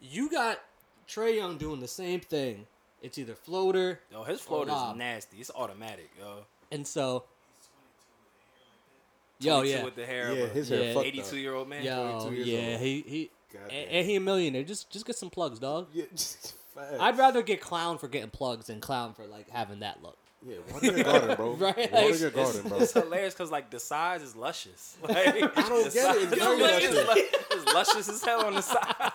Speaker 2: you got Trae Young doing the same thing. It's either floater,
Speaker 1: Yo, his floater is nasty. It's automatic, yo.
Speaker 2: and so yo, yeah,
Speaker 1: with the hair.
Speaker 5: Yeah, his hair fucked
Speaker 1: 82
Speaker 5: up.
Speaker 1: year old man.
Speaker 2: yo,
Speaker 5: 22 years
Speaker 2: yeah,
Speaker 5: old.
Speaker 2: he he, and, and he a millionaire. Just just get some plugs, dog.
Speaker 5: Yeah, just facts.
Speaker 2: I'd rather get clown for getting plugs than clown for like having that look.
Speaker 5: Yeah, water your garden, bro.
Speaker 2: Right,
Speaker 5: Water
Speaker 2: like-
Speaker 5: your garden, bro.
Speaker 1: It's hilarious because like the size is luscious. Like, I
Speaker 5: don't get it. It's very luscious.
Speaker 1: It's luscious as hell on the side.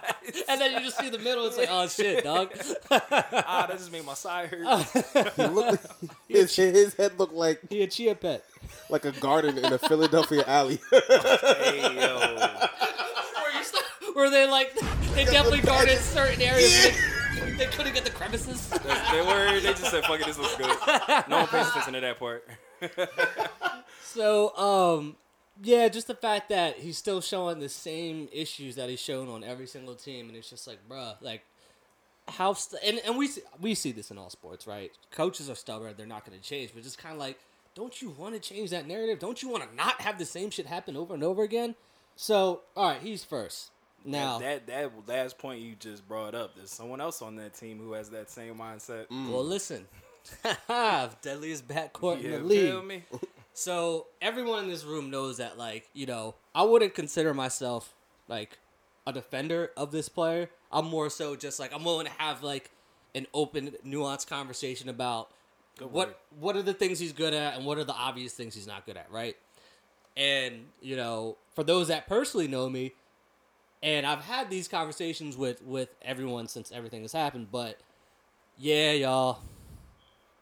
Speaker 2: And then you just see the middle. It's like, oh shit, dog.
Speaker 1: ah, that just made my side hurt.
Speaker 5: He looked, his, his head looked like
Speaker 2: He a chia pet.
Speaker 5: like a garden in a Philadelphia alley.
Speaker 1: hey yo,
Speaker 2: Where, you st- where they like they definitely guarded certain areas. They, they couldn't get the crevices.
Speaker 1: they were. They just said, "Fuck it, this looks good." No one pays attention to that part.
Speaker 2: So, um, yeah, just the fact that he's still showing the same issues that he's shown on every single team, and it's just like, bruh, like, how st- and and we see, we see this in all sports, right? Coaches are stubborn; they're not going to change. But just kind of like, don't you want to change that narrative? Don't you want to not have the same shit happen over and over again? So, all right, he's first now.
Speaker 1: that that last point you just brought up, there's someone else on that team who has that same mindset. Mm.
Speaker 2: Well, mm. listen, deadliest backcourt
Speaker 1: You
Speaker 2: in the league.
Speaker 1: feel me?
Speaker 2: So everyone in this room knows that, like, you know, I wouldn't consider myself like a defender of this player. I'm more so just like I'm willing to have like an open, nuanced conversation about
Speaker 1: Good
Speaker 2: what
Speaker 1: word.
Speaker 2: what are the things he's good at and what are the obvious things he's not good at, right? And you know, for those that personally know me, and I've had these conversations with with everyone since everything has happened, but yeah, y'all,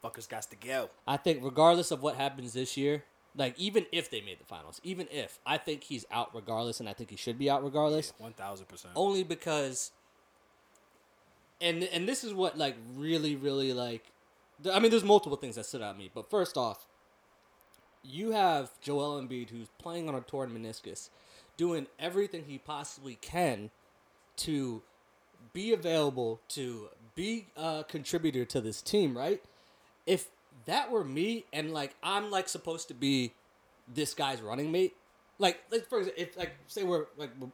Speaker 1: Fuckers got to go.
Speaker 2: I think regardless of what happens this year, like even if they made the finals, even if I think he's out regardless, and I think he should be out regardless,
Speaker 1: One thousand percent.
Speaker 2: only because. And and this is what like really really like, I mean, there's multiple things that stood out to me, but first off, you have Joel Embiid who's playing on a torn meniscus, doing everything he possibly can to be available to be a contributor to this team, right? If that were me and like I'm like supposed to be this guy's running mate, like like for example, if like say we're like we're-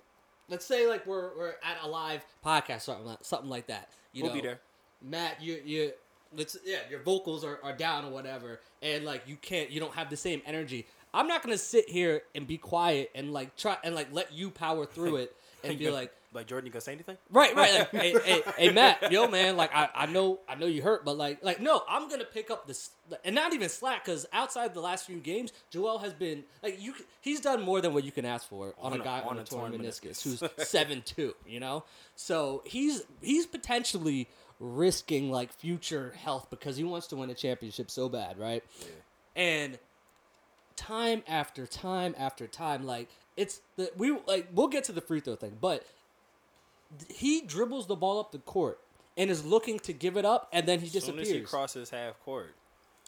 Speaker 2: let's say like we're we're at a live podcast something like, something like that. You
Speaker 1: We'll
Speaker 2: know,
Speaker 1: be there.
Speaker 2: Matt, you you let's yeah, your vocals are, are down or whatever, and like you can't you don't have the same energy. I'm not gonna sit here and be quiet and like try and like let you power through it and be like
Speaker 1: like Jordan, you gonna say anything?
Speaker 2: Right, right. Like, hey, hey, hey, Matt, yo, man. Like, I, I know, I know you hurt, but like, like, no, I'm gonna pick up this, and not even slack, because outside the last few games, Joel has been like, you, he's done more than what you can ask for on,
Speaker 1: On
Speaker 2: a guy
Speaker 1: on
Speaker 2: on a
Speaker 1: a
Speaker 2: torn
Speaker 1: torn
Speaker 2: meniscus,
Speaker 1: meniscus.
Speaker 2: who's seven two, you know. So he's he's potentially risking like future health because he wants to win a championship so bad, right? And time after time after time, like it's the we like we'll get to the free throw thing, but he dribbles the ball up the court and is looking to give it up, and then he
Speaker 1: As soon
Speaker 2: disappears.
Speaker 1: as he crosses half court,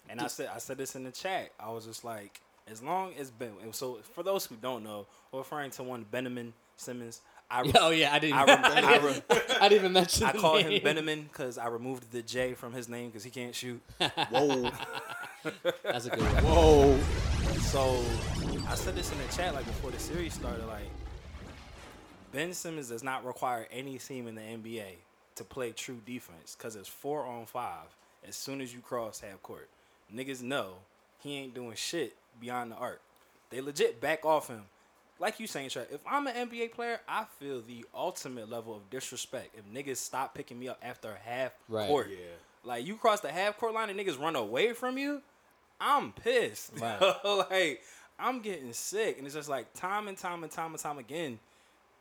Speaker 1: and I said I said this in the chat. I was just like, as long as Ben. and So for those who don't know, we're referring to one Benjamin Simmons. I
Speaker 2: oh yeah, I didn't.
Speaker 1: I,
Speaker 2: I,
Speaker 1: rem- I,
Speaker 2: didn't,
Speaker 1: rem-
Speaker 2: I didn't even mention.
Speaker 1: I
Speaker 2: the
Speaker 1: call him. Benjamin because I removed the J from his name because he can't shoot.
Speaker 5: Whoa,
Speaker 2: That's a good one.
Speaker 5: whoa.
Speaker 1: So I said this in the chat like before the series started. Like Ben Simmons does not require any team in the NBA to play true defense because it's four on five as soon as you cross half court. Niggas know he ain't doing shit beyond the arc. They legit back off him. Like you saying, Trey, if I'm an NBA player, I feel the ultimate level of disrespect if niggas stop picking me up after half
Speaker 2: Right.
Speaker 1: court.
Speaker 5: Yeah.
Speaker 1: Like you cross the half court line and niggas run away from you, I'm pissed.
Speaker 2: Right.
Speaker 1: like I'm getting sick, and it's just like time and time and time and time again.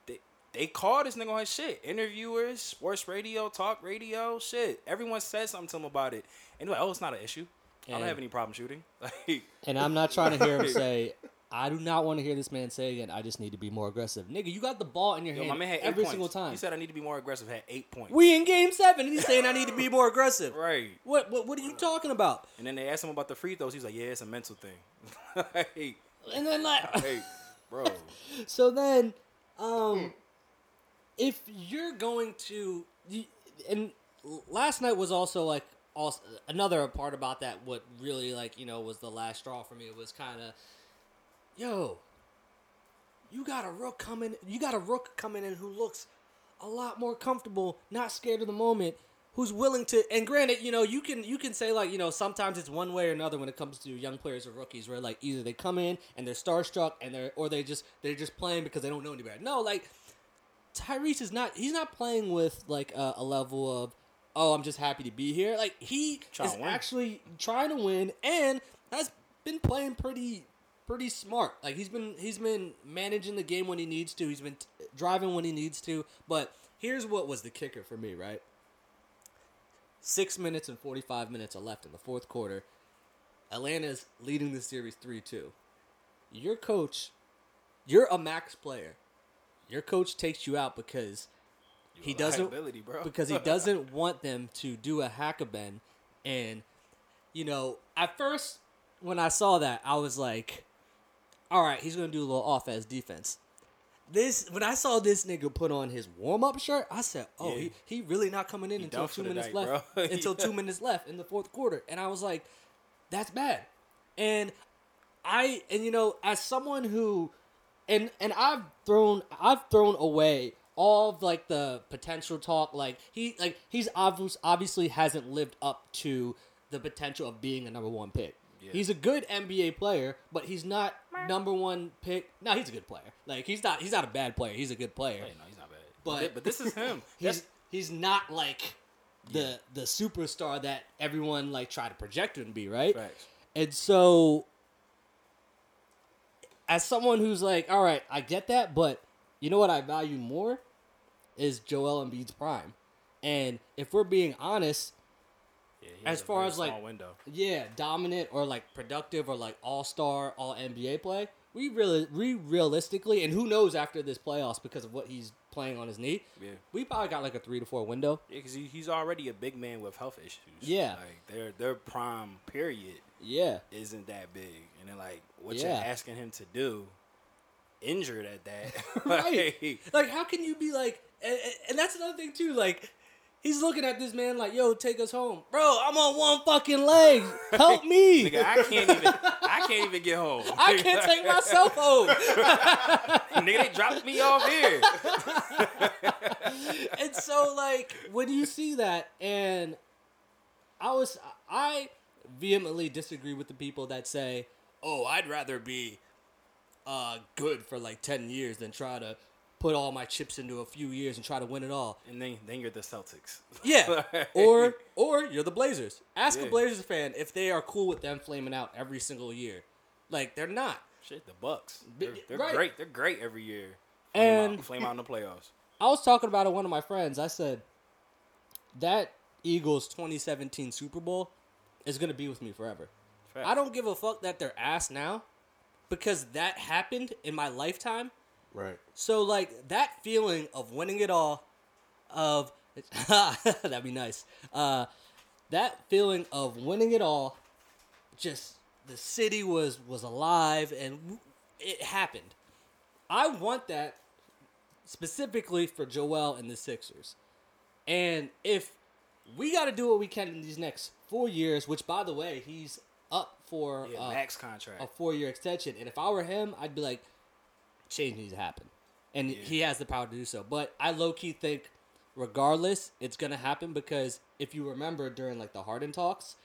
Speaker 1: They they call this nigga on his shit. Interviewers, sports radio, talk radio, shit. Everyone says something to him about it, and like, oh, it's not an issue. I don't have any problem shooting. Like,
Speaker 2: And I'm not trying to hear him say. I do not want to hear this man say again. I just need to be more aggressive, nigga. You got the ball in your
Speaker 1: yo,
Speaker 2: hand
Speaker 1: my man had
Speaker 2: every single time.
Speaker 1: He said I need to be more aggressive. Had eight points.
Speaker 2: we in game seven, and he's saying I need to be more aggressive.
Speaker 1: right.
Speaker 2: What, what what are you talking about?
Speaker 1: And then they asked him about the free throws. He's like, yeah, it's a mental thing. hey,
Speaker 2: And then like
Speaker 1: hey, bro.
Speaker 2: So then, um, if you're going to, and last night was also like also another part about that. What really like you know was the last straw for me. It was kind of, yo, you got a rook coming. You got a rook coming in who looks a lot more comfortable, not scared of the moment. Who's willing to? And granted, you know, you can you can say like you know sometimes it's one way or another when it comes to young players or rookies, where like either they come in and they're starstruck and they're or they just they're just playing because they don't know any better. No, like Tyrese is not. He's not playing with like a, a level of "Oh, I'm just happy to be here." Like he is actually trying to win and has been playing pretty pretty smart. Like he's been he's been managing the game when he needs to. He's been t- driving when he needs to. But here's what was the kicker for me, right? Six minutes and 45 minutes are left in the fourth quarter. Atlanta's leading the series 3 2. Your coach, you're a max player. Your coach takes you out because he doesn't because he doesn't want them to do a Hack-a-Ben and you know at first when i saw that i was like all right he's gonna do a little offense defense. This when i saw this nigga put on his warm-up shirt i said oh
Speaker 1: Yeah.
Speaker 2: he, he really not coming in
Speaker 1: He
Speaker 2: until two minutes
Speaker 1: night,
Speaker 2: left until two minutes left in the fourth quarter. And i was like that's bad. And I and you know as someone who and and I've thrown I've thrown away all of like the potential talk. Like he like he's obvious obviously hasn't lived up to the potential of being a number one pick.
Speaker 1: Yeah.
Speaker 2: He's a good NBA player, but he's not number one pick. No, he's a good player. Like he's not he's not a bad player. He's a good player.
Speaker 1: Hey, no, he's not bad.
Speaker 2: But-
Speaker 1: But but this is him.
Speaker 2: He's he's not like the the superstar that everyone like try to project him to be, right?
Speaker 1: Facts.
Speaker 2: And so as someone who's like, all right, I get that, but you know what I value more is Joel Embiid's prime. And if we're being honest,
Speaker 1: yeah,
Speaker 2: as far as, like-
Speaker 1: window.
Speaker 2: yeah, dominant or like productive or like all star, all NBA play, we really, we realistically, and who knows after this playoffs because of what he's playing on his knee,
Speaker 1: Yeah.
Speaker 2: we probably got like a three to four window.
Speaker 1: Yeah, because he, he's already a big man with health issues.
Speaker 2: Yeah.
Speaker 1: like their their prime period
Speaker 2: Yeah,
Speaker 1: isn't that big, and then like what
Speaker 2: Yeah.
Speaker 1: you're asking him to do, injured at that,
Speaker 2: right.
Speaker 1: like,
Speaker 2: like, how can you be like, and- and that's another thing too. Like, he's looking at this man like, "Yo, take us home, bro. I'm on one fucking leg. Help me.
Speaker 1: Nigga, I can't even I can't even get home.
Speaker 2: I can't take myself home."
Speaker 1: Nigga, they dropped me off here.
Speaker 2: and so like when you see that and i was i vehemently disagree with the people that say oh i'd rather be uh good for like 10 years than try to put all my chips into a few years and try to win it all
Speaker 1: And then then you're the Celtics.
Speaker 2: yeah or or you're the blazers ask a blazers fan if they are cool with them flaming out every single year like they're not
Speaker 1: Shit, the Bucks. They're, they're
Speaker 2: Right.
Speaker 1: great. They're great every year. Flame
Speaker 2: And-
Speaker 1: out, flame out in the playoffs.
Speaker 2: I was talking about it one of my friends. I said that Eagles 2017 Super Bowl is gonna be with me forever. I don't give a fuck that they're ass now because that happened in my lifetime.
Speaker 5: Right.
Speaker 2: So like that feeling of winning it all, of that'd be nice. Uh, that feeling of winning it all, just the city was was alive and it happened. I want that specifically for Joel and the Sixers. And if we got to do what we can in these next four years, which by the way, he's up for
Speaker 1: Yeah,
Speaker 2: uh,
Speaker 1: max contract.
Speaker 2: a four year extension. And if I were him, I'd be like, change needs to happen. And he has the power to do so. But I low key think, regardless, it's gonna happen because if you remember during like the Harden talks,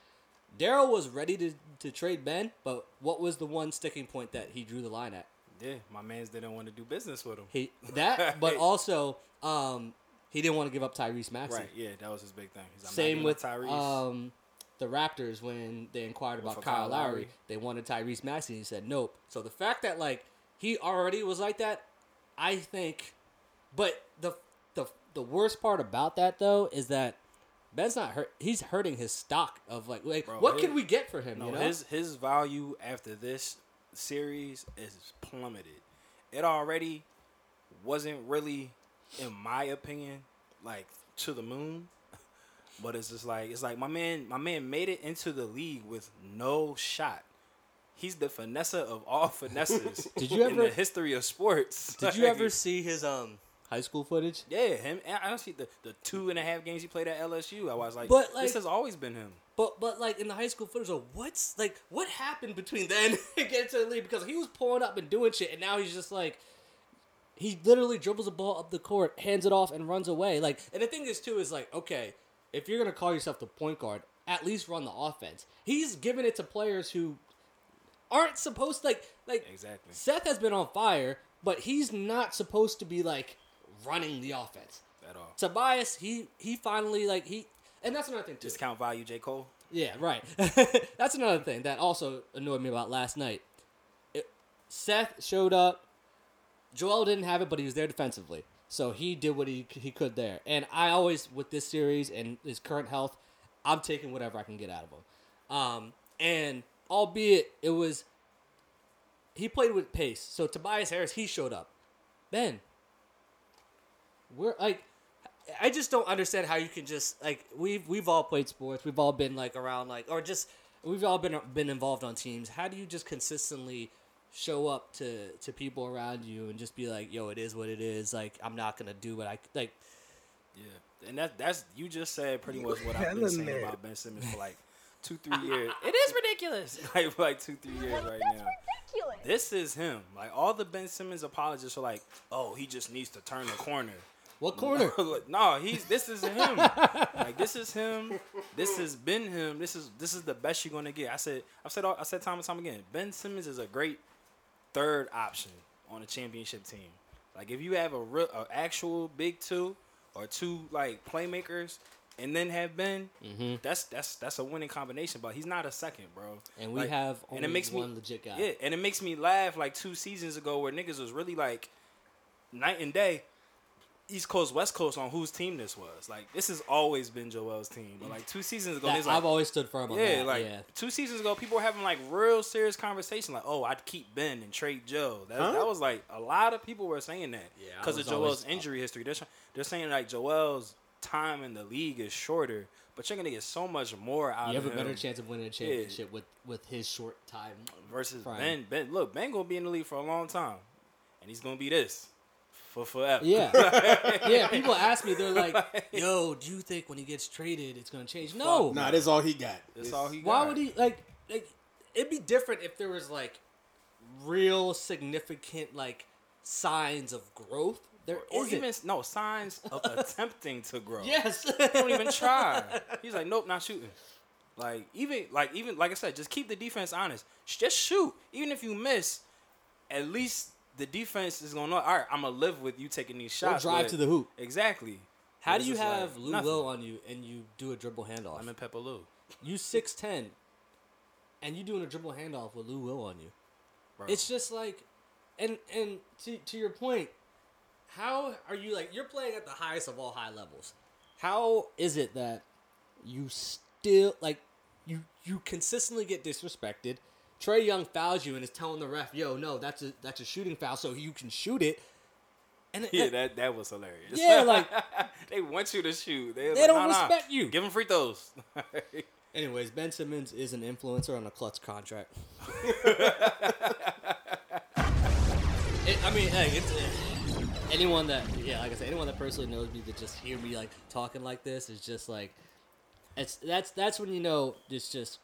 Speaker 2: Daryl was ready to, to trade Ben, but what was the one sticking point that he drew the line at?
Speaker 1: Yeah, my man's didn't want to do business with him.
Speaker 2: He that, but also um, he didn't want to give up Tyrese Maxey.
Speaker 1: Right, yeah, that was his big thing.
Speaker 2: Same with
Speaker 1: Tyrese.
Speaker 2: um, the Raptors when they inquired about Kyle,
Speaker 1: Kyle
Speaker 2: Lowry.
Speaker 1: Lowry.
Speaker 2: They wanted Tyrese Maxey, and he said nope. So the fact that like he already was like that, I think. But the the the worst part about that though is that Ben's not hurt. He's hurting his stock of like, like
Speaker 1: Bro,
Speaker 2: what
Speaker 1: his-
Speaker 2: can we get for him?
Speaker 1: no,
Speaker 2: you know?
Speaker 1: his his value after this series is plummeted. It already wasn't really, in my opinion, like to the moon. But it's just like it's like my man, my man made it into the league with no shot. He's the finesse of all finesses.
Speaker 2: Did you ever
Speaker 1: in
Speaker 2: ever-
Speaker 1: the history of sports?
Speaker 2: Did you ever see his um high school footage?
Speaker 1: Yeah, him. and I see the the two and a half games he played at LSU. I was like,
Speaker 2: But, like-
Speaker 1: this has always been him.
Speaker 2: But but like in the high school footage, of what's like what happened between then and getting to the league? Because he was pulling up and doing shit, and now he's just like he literally dribbles a ball up the court, hands it off, and runs away. Like, and the thing is too is like, okay, if you're gonna call yourself the point guard, at least run the offense. He's giving it to players who aren't supposed to, like like
Speaker 1: Exactly.
Speaker 2: Seth has been on fire, but he's not supposed to be like running the offense.
Speaker 1: At all.
Speaker 2: Tobias, he he finally like he and that's another thing too.
Speaker 1: Discount value, J Cole.
Speaker 2: Yeah, right. That's another thing that also annoyed me about last night. It, Seth showed up. Joel didn't have it, but he was there defensively, so he did what he he could there. And I always, with this series and his current health, I'm taking whatever I can get out of him. Um, and albeit it was, he played with pace. So Tobias Harris, he showed up. Ben, we're like I just don't understand how you can just like we've we've all played sports. We've all been like around like or just we've all been been involved on teams. How do you just consistently show up to to people around you and just be like, "Yo, it is what it is." Like I'm not going to do what I like
Speaker 1: Yeah, and that that's you just said pretty much what I've been saying
Speaker 6: mad.
Speaker 1: about Ben Simmons for like two three years. It is ridiculous. Like for like two three years right now.
Speaker 7: ridiculous.
Speaker 1: This is him. Like all the Ben Simmons apologists are like, oh, he just needs to turn the corner.
Speaker 2: what corner.
Speaker 1: no, he's this is him. like this is him. This has been him. This is this is the best you're gonna get. I said I've said all- I said time and time again. Ben Simmons is a great third option on a championship team. Like if you have a real a actual big two or two like playmakers and then have Ben, mm-hmm. that's that's that's a winning combination. But he's not a second, bro.
Speaker 2: And we
Speaker 1: Like,
Speaker 2: have
Speaker 1: and
Speaker 2: only
Speaker 1: it makes
Speaker 2: one
Speaker 1: me,
Speaker 2: legit guy.
Speaker 1: Yeah, and it makes me laugh like two seasons ago where niggas was really like night and day. East Coast, West Coast on whose team this was. Like this has always been Joel's team. But like two seasons ago,
Speaker 2: That-
Speaker 1: like,
Speaker 2: I've always stood firm on
Speaker 1: yeah,
Speaker 2: that.
Speaker 1: like
Speaker 2: yeah.
Speaker 1: two seasons ago, people were having like real serious conversation. Like, oh, I'd keep Ben and trade Joe. That,
Speaker 5: Huh?
Speaker 1: that was like a lot of people were saying that
Speaker 2: Yeah,
Speaker 1: because of
Speaker 2: was
Speaker 1: Joel's
Speaker 2: always-
Speaker 1: injury history. They're they're saying like Joel's time in the league is shorter, but you're gonna get so much more out
Speaker 2: You
Speaker 1: of
Speaker 2: have a
Speaker 1: him
Speaker 2: better chance of winning a championship with with his short time.
Speaker 1: versus
Speaker 2: Prime.
Speaker 1: Ben. Ben, look, Ben gonna be in the league for a long time, and he's gonna be this for forever.
Speaker 2: Yeah, yeah. People ask me, they're like, "Yo, do you think when he gets traded, it's gonna change?" No,
Speaker 5: Nah, that's all he got.
Speaker 1: that's all he. Got.
Speaker 2: Why would he like like it'd be different if there was like real significant like signs of growth. There
Speaker 1: Or even no signs of attempting to grow.
Speaker 2: yes.
Speaker 1: don't even try. He's like, nope, not shooting. Like even like even like I said, just keep the defense honest. Just shoot. Even if you miss, at least the defense is gonna know. All right, I'm gonna live with you taking these
Speaker 2: Or
Speaker 1: shots.
Speaker 2: drive
Speaker 1: but-
Speaker 2: to the hoop.
Speaker 1: Exactly.
Speaker 2: How do you
Speaker 1: just like
Speaker 2: have Lou
Speaker 1: nothing.
Speaker 2: Will on you and you do a dribble handoff?
Speaker 1: I'm in Pepper Lou.
Speaker 2: you six ten, and you doing a dribble handoff with Lou Will on you.
Speaker 1: Bro.
Speaker 2: It's just like, and and to to your point, how are you like you're playing at the highest of all high levels? How is it that you still like you you consistently get disrespected? Trae Young fouls you and is telling the ref, "Yo, no, that's a that's a shooting foul, so you can shoot it." And it-
Speaker 1: yeah, that that was hilarious.
Speaker 2: yeah, like
Speaker 1: they want you to shoot. They,
Speaker 2: They don't respect you.
Speaker 1: Give them free throws.
Speaker 2: Anyways, Ben Simmons is an influencer on a Klutch contract. It- I mean, hey, it's uh, anyone that yeah, like I said, anyone that personally knows me that just hear me like talking like this is just like, it's that's that's when you know it's just,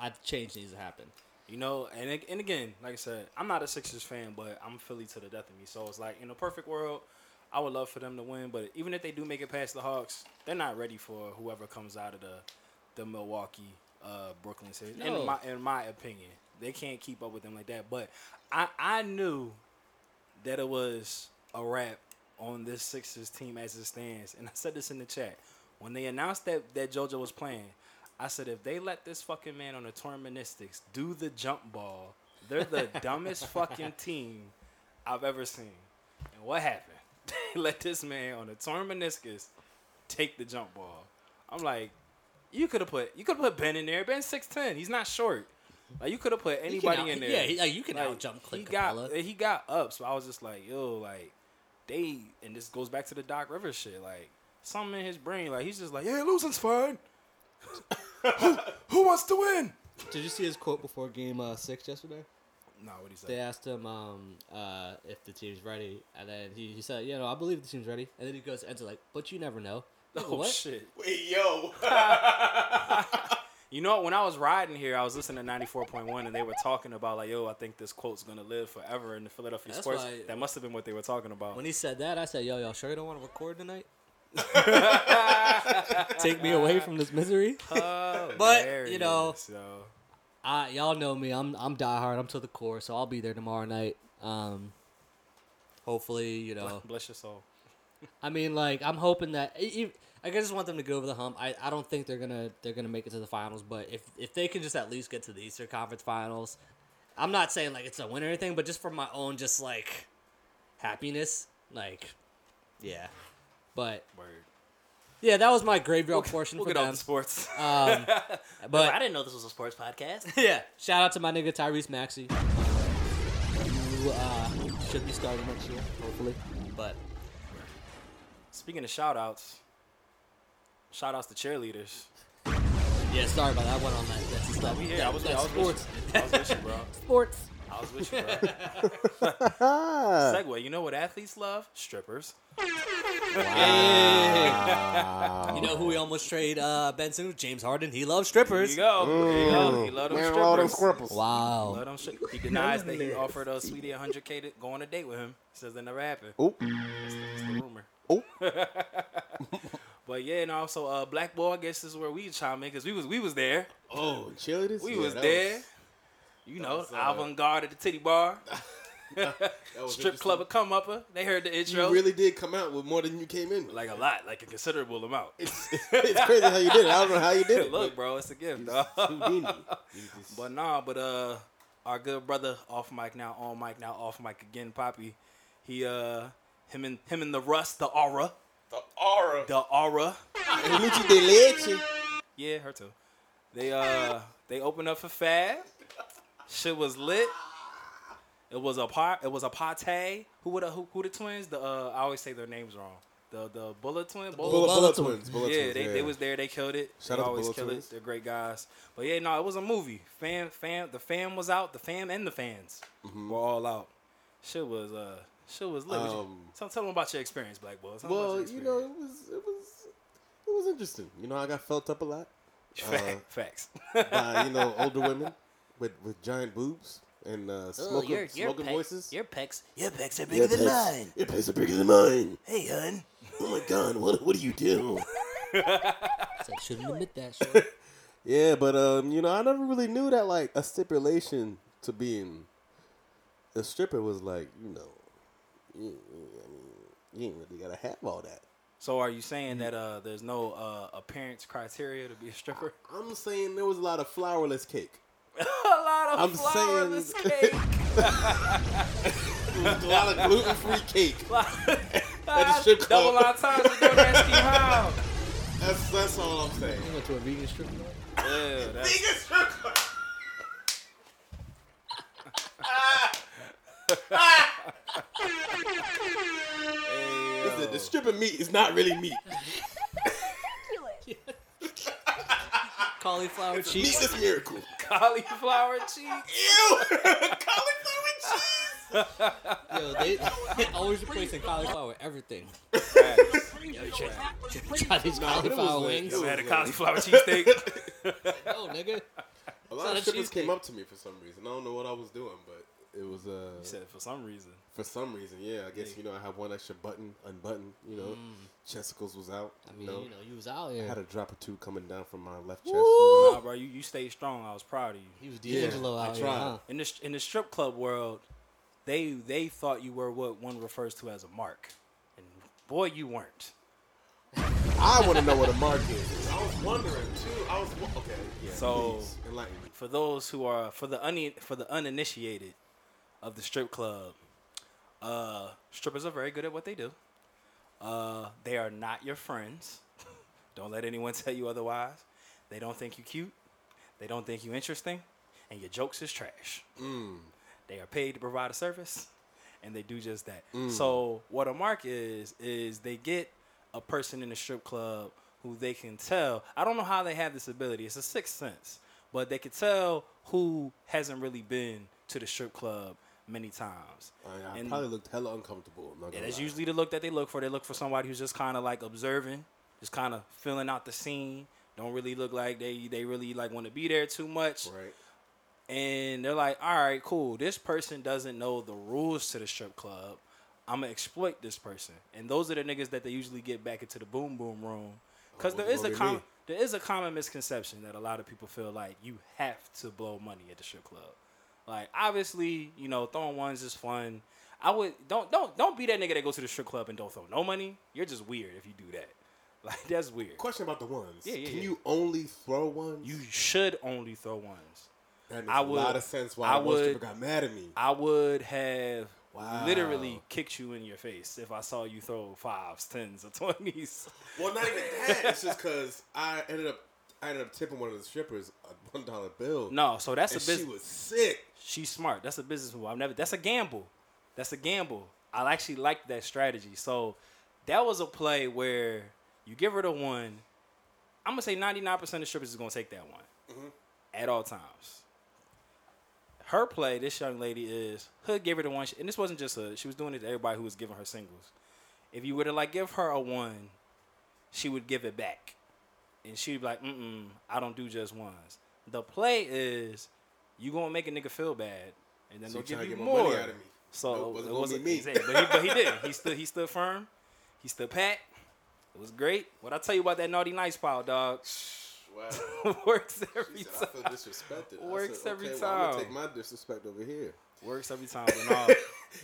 Speaker 2: I change needs to happen.
Speaker 1: You know, and and again, like I said, I'm not a Sixers fan, but I'm Philly to the death of me. So it's like in a perfect world, I would love for them to win. But even if they do make it past the Hawks, they're not ready for whoever comes out of the the Milwaukee uh, Brooklyn series.
Speaker 2: No.
Speaker 1: In my in my opinion, they can't keep up with them like that. But I I knew that it was a wrap on this Sixers team as it stands, and I said this in the chat when they announced that that JoJo was playing. I said, if they let this fucking man on the torn meniscus do the jump ball, they're the dumbest fucking team I've ever seen. And what happened? They let this man on the torn meniscus take the jump ball. I'm like, you could have put you could have put Ben in there. Ben's six ten. He's not short. Like you could have put anybody
Speaker 2: out-
Speaker 1: in there.
Speaker 2: yeah, he- like, you can
Speaker 1: Like,
Speaker 2: out-jump Clint
Speaker 1: He got he got up. So I was just like, yo, like they and this goes back to the Doc Rivers shit. Like something in his brain, like he's just like, yeah, losing's fine. who, who wants to win?
Speaker 2: Did you see his quote before Game uh, Six yesterday?
Speaker 1: No, what he said.
Speaker 2: They asked him um, uh, if the team's ready, and then he, he said, "You know, I believe the team's ready." And then he goes, "Ends like, but you never know." Like,
Speaker 1: Oh
Speaker 2: what?
Speaker 1: shit!
Speaker 5: Wait, yo.
Speaker 1: You know, when I was riding here, I was listening to ninety four point one, and they were talking about like, yo, I think this quote's gonna live forever in the Philadelphia
Speaker 2: That's
Speaker 1: sports.
Speaker 2: why-
Speaker 1: that must have been what they were talking about.
Speaker 2: When he said that, I said, "Yo, y'all sure you don't want to record tonight? Take me away from this misery." But, you know-
Speaker 1: Hilarious, yo.
Speaker 2: I y'all know me. I'm I'm diehard. I'm to the core, so I'll be there tomorrow night. Um, hopefully, you know.
Speaker 1: bless your soul.
Speaker 2: I mean, like I'm hoping that e- Like I just want them to get over the hump. I, I don't think they're gonna they're gonna make it to the finals, but if if they can just at least get to the Eastern Conference Finals, I'm not saying like it's a win or anything, but just for my own just like happiness, like yeah. But
Speaker 1: Word.
Speaker 2: yeah, that was my graveyard portion
Speaker 1: We'll
Speaker 2: for
Speaker 1: get
Speaker 2: them.
Speaker 1: the sports.
Speaker 2: Um,
Speaker 1: I didn't know this was a sports podcast.
Speaker 2: yeah, shout out to my nigga Tyrese Maxey. Uh, should be starting next year, hopefully. But
Speaker 1: Speaking of shout outs, shout outs to cheerleaders.
Speaker 2: yeah, sorry about that. I went on that. That's stuff.
Speaker 1: We here. I was, I was
Speaker 2: sports.
Speaker 1: with you. I was with you, bro.
Speaker 2: Sports.
Speaker 1: I was with you, bro. Segue. You know what athletes love? Strippers.
Speaker 2: You know who we almost trade uh, Benson with? James Harden. He loves strippers.
Speaker 1: There you go. There you go. He love them
Speaker 5: man, all them
Speaker 1: strippers.
Speaker 2: Wow.
Speaker 1: Love them stri- He denies that he offered uh, Sweetie 100K to go on a date with him. Says that never happened.
Speaker 5: Oh,
Speaker 1: It's the rumor.
Speaker 5: oh,
Speaker 1: But yeah, and also uh, Black Boy. I guess this is where we chime in because we was we was there.
Speaker 5: oh, chill this.
Speaker 1: We
Speaker 5: Yeah,
Speaker 1: was there. you know,
Speaker 5: was, uh,
Speaker 1: avant garde at the titty bar, strip club at Come Upper. They heard the intro.
Speaker 5: You really did come out with more than you came in. with.
Speaker 1: like a lot, like a considerable amount.
Speaker 5: it's, it's crazy how you did it. I don't know how you did it.
Speaker 1: Look, bro, it's a gift, dog.
Speaker 5: but Houdini. You just-
Speaker 1: But nah, but uh, our good brother off mic now, on mic now, off mic again, Poppy. He uh, him and him and the Rust, the aura,
Speaker 5: the aura.
Speaker 1: the aura.
Speaker 5: Luchi de leche.
Speaker 1: Yeah, her too. They uh, they opened up for Fab. Shit was lit. It was a part. It was a pate. Who were the who, who the twins? The uh, I always say their names wrong. The the Bullet twin.
Speaker 5: Bullet,
Speaker 2: Bullet
Speaker 5: bullet
Speaker 2: twins.
Speaker 5: twins. Bullet
Speaker 1: yeah,
Speaker 5: twins.
Speaker 1: they, they was there. They killed it.
Speaker 5: Shout
Speaker 1: they
Speaker 5: out
Speaker 1: always
Speaker 5: Bullet
Speaker 1: kill
Speaker 5: Twins.
Speaker 1: it. They're great guys. But yeah, no, it was a movie. Fam, fam, the fam was out. The fam and the fans were all out. Shit was uh, shit was lit. What you-.
Speaker 5: Um,
Speaker 1: tell, tell them about your experience, Black Boy. Tell 'em
Speaker 5: Well, you know, it was it was it was interesting. You know, I got felt up a lot
Speaker 1: Fact- facts.
Speaker 5: by you know older women with with giant boobs and uh, smoking, smoking voices.
Speaker 1: Your pecs, your pecs are bigger than mine.
Speaker 5: Your pecs are bigger than mine.
Speaker 1: Hey, hun.
Speaker 5: Oh my god, what what do you do?
Speaker 2: So I shouldn't admit that shit.
Speaker 5: yeah, but um, you know, I never really knew that like a stipulation to being a stripper was like, you know, you, I mean, you ain't really gotta have all that.
Speaker 1: So are you saying that uh, there's no uh, appearance criteria to be a stripper?
Speaker 5: I'm saying there was a lot of flourless cake.
Speaker 1: a lot of
Speaker 5: I'm
Speaker 1: flourless
Speaker 5: saying-
Speaker 1: cake.
Speaker 5: a lot of gluten free cake.
Speaker 1: Ah,
Speaker 5: strip club.
Speaker 1: Double entendre with your nasty how.
Speaker 5: That's that's all I'm saying.
Speaker 2: You went to a vegan strip club?
Speaker 1: Yeah, that's,
Speaker 5: strip club.
Speaker 1: hey,
Speaker 5: Listen,
Speaker 1: yo.
Speaker 5: strip of meat is not really meat.
Speaker 2: Cauliflower
Speaker 5: Meat
Speaker 2: cheeks.
Speaker 5: is miracle.
Speaker 1: cauliflower cheeks.
Speaker 5: Ew! Cauliflower cheese.
Speaker 2: Yo, they always replacing cauliflower with everything.
Speaker 1: Facts.
Speaker 2: Try these cauliflower wings.
Speaker 5: it
Speaker 1: had a
Speaker 5: was,
Speaker 1: cauliflower cheesesteak?
Speaker 2: Oh, nigga.
Speaker 5: A lot of strippers came up to me for some reason. I don't know what I was doing, but it was uh
Speaker 1: You said for some reason.
Speaker 5: For some reason. Yeah, I guess you know I have one extra button unbuttoned. You know, mm. chesticles was out.
Speaker 2: I mean,
Speaker 5: you know,
Speaker 2: you know, you was out
Speaker 5: yeah.
Speaker 2: I
Speaker 5: had a drop or two coming down from my left chest. You
Speaker 1: Nah, bro, you, you stayed strong. I was proud of you.
Speaker 2: He was
Speaker 5: Yeah,
Speaker 2: D'Angelo
Speaker 5: I
Speaker 2: out here,
Speaker 5: tried.
Speaker 2: huh?
Speaker 1: In the in the strip club world, they they thought you were what one refers to as a mark, and boy, you weren't.
Speaker 5: I want to know what a mark is. I was wondering too. I was okay. Yeah.
Speaker 1: So-
Speaker 5: please, enlighten me.
Speaker 1: For those who are for the un, for the uninitiated of the strip club, uh, strippers are very good at what they do. Uh, they are not your friends. don't let anyone tell you otherwise. They don't think you cute. They don't think you interesting, and your jokes is trash. They are paid to provide a service, and they do just that. So what a mark is is they get a person in the strip club who they can tell. I don't know how they have this ability. It's a sixth sense, but they can tell who hasn't really been to the strip club many times.
Speaker 5: Oh, I, I
Speaker 1: And-
Speaker 5: probably looked hella uncomfortable.
Speaker 1: Yeah, that's
Speaker 5: lie.
Speaker 1: usually the look that they look for. They look for somebody who's just kind of like observing, just kind of filling out the scene. Don't really look like they they really like want to be there too much.
Speaker 5: right.
Speaker 1: And they're like, all right, cool. This person doesn't know the rules to the strip club. I'm gonna exploit this person. And those are the niggas that they usually get back into the boom boom room. Because
Speaker 5: Oh,
Speaker 1: there a
Speaker 5: gonna be
Speaker 1: com-
Speaker 5: me.
Speaker 1: there is a common misconception that a lot of people feel like you have to blow money at the strip club. Like obviously, you know, throwing ones is fun. I would don't don't don't be that nigga that goes to the strip club and don't throw no money. You're just weird if you do that. Like that's weird.
Speaker 5: Question about the ones.
Speaker 1: Yeah, yeah,
Speaker 5: Can
Speaker 1: yeah.
Speaker 5: you only throw ones?
Speaker 1: You should only throw ones.
Speaker 5: That makes
Speaker 1: I
Speaker 5: a
Speaker 1: would-
Speaker 5: lot of sense why
Speaker 1: I
Speaker 5: stripper
Speaker 1: would-
Speaker 5: got mad at me.
Speaker 1: I would have
Speaker 5: Wow.
Speaker 1: literally kicked you in your face if I saw you throw fives, tens, or twenties.
Speaker 5: Well, not even that. It's just because I ended up, I ended up tipping one of the strippers a one dollar bill.
Speaker 1: No, so that's a
Speaker 5: she was sick.
Speaker 1: She's smart. That's a business move. I've never. That's a gamble. That's a gamble. I actually liked that strategy. So that was a play where you give her the one. I'm gonna say 99% of strippers is gonna take that one mm-hmm. at all times. Her play, this young lady is Hood gave her the one, and this wasn't just Hood. She was doing it to everybody who was giving her singles. If you were to like give her a one, she would give it back, and she'd be like, "Mm, mm, I don't do just ones." The play is you gonna make a nigga feel bad, and then
Speaker 5: So
Speaker 1: they'll
Speaker 5: you
Speaker 1: give
Speaker 5: trying
Speaker 1: you
Speaker 5: to get more
Speaker 1: more.
Speaker 5: money out of me.
Speaker 1: So
Speaker 5: Nope, wasn't
Speaker 1: it wasn't
Speaker 5: me.
Speaker 1: exactly, but he, but he did. He stood. He stood firm. He stood pat. It was great. What I tell you about that naughty nice pile, dog,
Speaker 5: Wow.
Speaker 1: works every
Speaker 5: said, I
Speaker 1: time.
Speaker 5: feel disrespected. I
Speaker 1: Works
Speaker 5: said,
Speaker 1: every
Speaker 5: okay, Well, I'm gonna
Speaker 1: time.
Speaker 5: take my disrespect over here.
Speaker 1: Works every time. But no,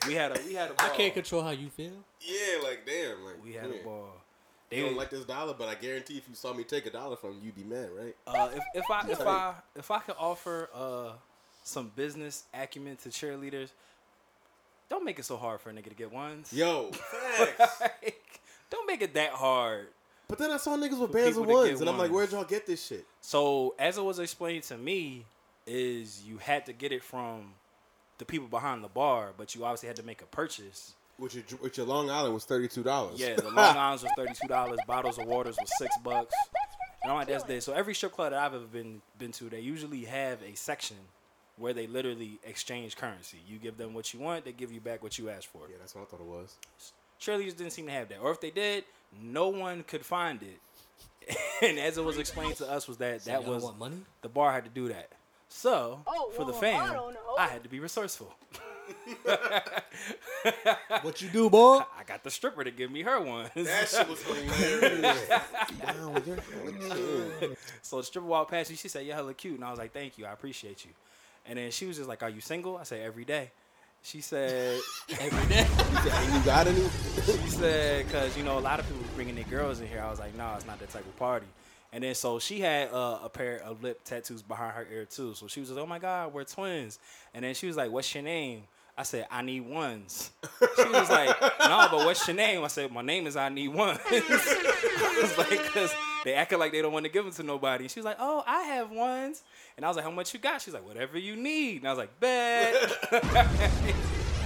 Speaker 1: we had a we had a
Speaker 2: I
Speaker 1: ball.
Speaker 2: can't control how you feel.
Speaker 5: Yeah, like damn, like
Speaker 1: We had
Speaker 5: yeah.
Speaker 1: a ball.
Speaker 5: You
Speaker 1: They
Speaker 5: don't like this dollar, but I guarantee if you saw me take a dollar from you, you'd be mad, right?
Speaker 1: Uh, if, if I if I if I could offer uh some business acumen to cheerleaders, don't make it so hard for a nigga to get ones.
Speaker 5: Yo.
Speaker 1: Like, don't make it that hard.
Speaker 5: but then I saw niggas with bands of ones, and I'm like, where'd y'all get this shit?
Speaker 1: So as it was explained to me, is you had to get it from the people behind the bar, but you obviously had to make a purchase.
Speaker 5: Which your, which your Long Island was thirty two dollars.
Speaker 1: Yeah, the Long Island's was thirty two dollars. Bottles of waters was six bucks. And I'm like, that's this. So every strip club that I've ever been been to, they usually have a section where they literally exchange currency. You give them what you want, they give you back what you asked for.
Speaker 5: yeah, that's what I thought it was.
Speaker 1: Cheerleaders didn't seem to have that, or if they did, no one could find it. and as it was explained to us, was that that was
Speaker 2: want money?
Speaker 1: the bar had to do that. So
Speaker 7: Oh,
Speaker 1: for the
Speaker 7: well,
Speaker 1: fam,
Speaker 7: I.
Speaker 1: I had to be resourceful.
Speaker 2: What you do, boy?
Speaker 1: I got the stripper to give me her one.
Speaker 5: That shit was hilarious. wow, you're hella.
Speaker 1: So the stripper walked past me. She said, "You're hella cute," and I was like, "Thank you, I appreciate you." And then she was just like, "Are you single?" I said, "Every day." She said,
Speaker 2: Every day.
Speaker 5: And you got any?
Speaker 1: "She said, cause you know a lot of people bringing their girls in here." I was like, "No, it's not that type of party." And then so she had uh, a pair of lip tattoos behind her ear too. So she was like, "Oh my God, we're twins." And then she was like, "What's your name?" I said, "I need ones." She was like, "No, but what's your name?" I said, "My name is I need ones." I was like, "Cause they acting like they don't want to give them to nobody." And she was like, "Oh, I have ones." And I was like, "How much you got?" She's like, "Whatever you need." And I was like, "Bet."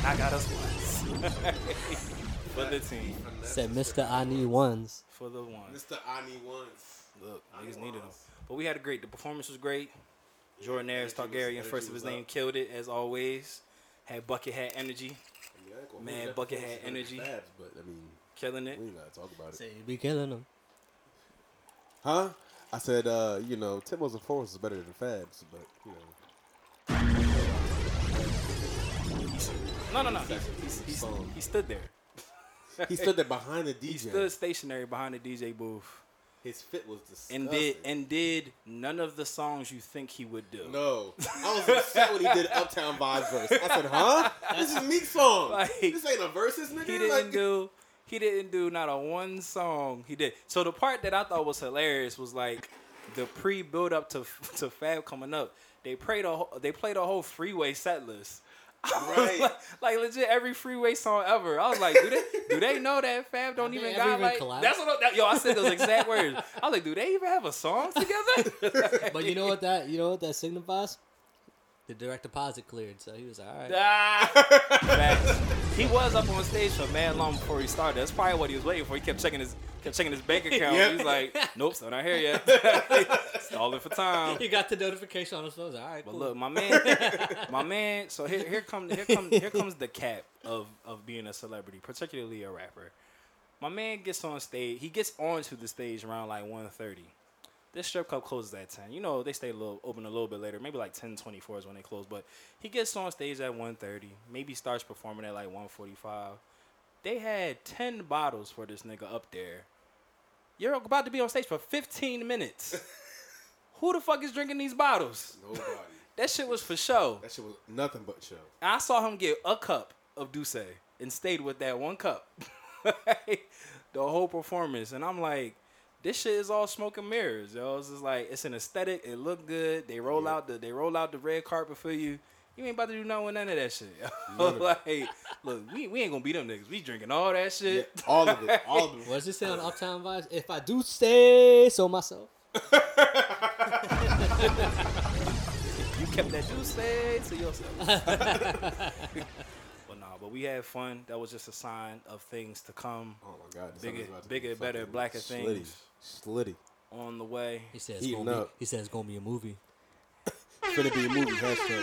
Speaker 1: I got us ones for the team,
Speaker 2: Said Mr. I need ones.
Speaker 1: for the ones.
Speaker 5: Mr. I need ones.
Speaker 1: Look, niggas needed them. But we had a great. The performance was great. Jordan Ayers, Targaryen,
Speaker 5: energy
Speaker 1: first of his
Speaker 5: was
Speaker 1: name, killed it as always. Had bucket hat energy,
Speaker 5: I mean, I ain't gonna
Speaker 1: Man,
Speaker 5: hold
Speaker 1: Bucket
Speaker 5: performance
Speaker 1: had
Speaker 5: against
Speaker 1: energy.
Speaker 5: Fabs, but I mean,
Speaker 1: killing it.
Speaker 5: we ain't gotta talk about it.
Speaker 2: Say you be killing them.
Speaker 5: Huh? I said, uh, you know, Timbo's Timo's performance is better than Fabs, but you know,
Speaker 1: No, no, no. He, he's, he's,
Speaker 5: Phone.
Speaker 1: he stood there.
Speaker 5: he stood there behind the
Speaker 1: He
Speaker 5: DJ.
Speaker 1: stood stationary behind the DJ booth
Speaker 5: His fit was disgusting.
Speaker 1: and did and did none of the songs you think he would do.
Speaker 5: No, I was upset when he did Uptown Vibes verse. I said, "Huh? This is Meek's song.
Speaker 1: Like,
Speaker 5: this ain't a versus, nigga."
Speaker 1: He didn't
Speaker 5: like,
Speaker 1: do. He didn't do not a one song. He did. So the part that I thought was hilarious was like the pre build up to to Fab coming up. They played a they played a whole freeway set list. I was
Speaker 5: Right.
Speaker 1: like, like legit every freeway song ever. I was like, do they do they know that Fab don't even got
Speaker 2: even
Speaker 1: like
Speaker 2: collabed?
Speaker 1: that's what I, that, yo I said those exact words. I was like, do they even have a song together?
Speaker 2: But you know what that you know what that signifies? The direct deposit cleared, so he was all right.
Speaker 1: Ah. He was up on stage for mad long before he started. That's probably what he was waiting for. He kept checking his kept checking his bank account.
Speaker 5: Yep.
Speaker 1: He's like, nope, still not here yet. Stalling for time.
Speaker 2: He got the notification on his phone. All right,
Speaker 1: But
Speaker 2: cool.
Speaker 1: look, my man, my man. So here, here comes, here comes, here comes the cap of of being a celebrity, particularly a rapper. My man gets on stage. He gets onto the stage around like 1.30. This strip club closes at 10. You know, they stay a little open a little bit later. Maybe like 10.24 is when they close. But he gets on stage at 1.30. Maybe starts performing at like 1.45. They had 10 bottles for this nigga up there. You're about to be on stage for 15 minutes. Who the fuck is drinking these bottles?
Speaker 5: Nobody.
Speaker 1: That shit was for show.
Speaker 5: That shit was nothing but show.
Speaker 1: And I saw him get a cup of D'ussé and stayed with that one cup. the whole performance. And I'm like, this shit is all smoke and mirrors, yo. It's just like it's an aesthetic. It look good. They roll out the they roll out the red carpet for you. You ain't about to do nothing with none of that shit. like, look, we, we ain't gonna beat them niggas. We drinking all that
Speaker 5: Yeah,
Speaker 1: shit.
Speaker 5: all of it. All of it.
Speaker 2: What does it say on Uptown Vibes? If I do say so myself.
Speaker 1: You kept that D'ussé to yourself. but nah, but we had fun. That was just a sign of things to come
Speaker 5: Oh my god.
Speaker 1: Bigger-
Speaker 5: summer's about to
Speaker 1: bigger,
Speaker 5: be
Speaker 1: better, blacker
Speaker 5: slitty.
Speaker 1: things.
Speaker 5: Slitty.
Speaker 1: on the way.
Speaker 2: He says it's
Speaker 5: Heating
Speaker 2: gonna be,
Speaker 5: up.
Speaker 2: he says it's gonna be a movie.
Speaker 5: Finna be a movie. Hashtag.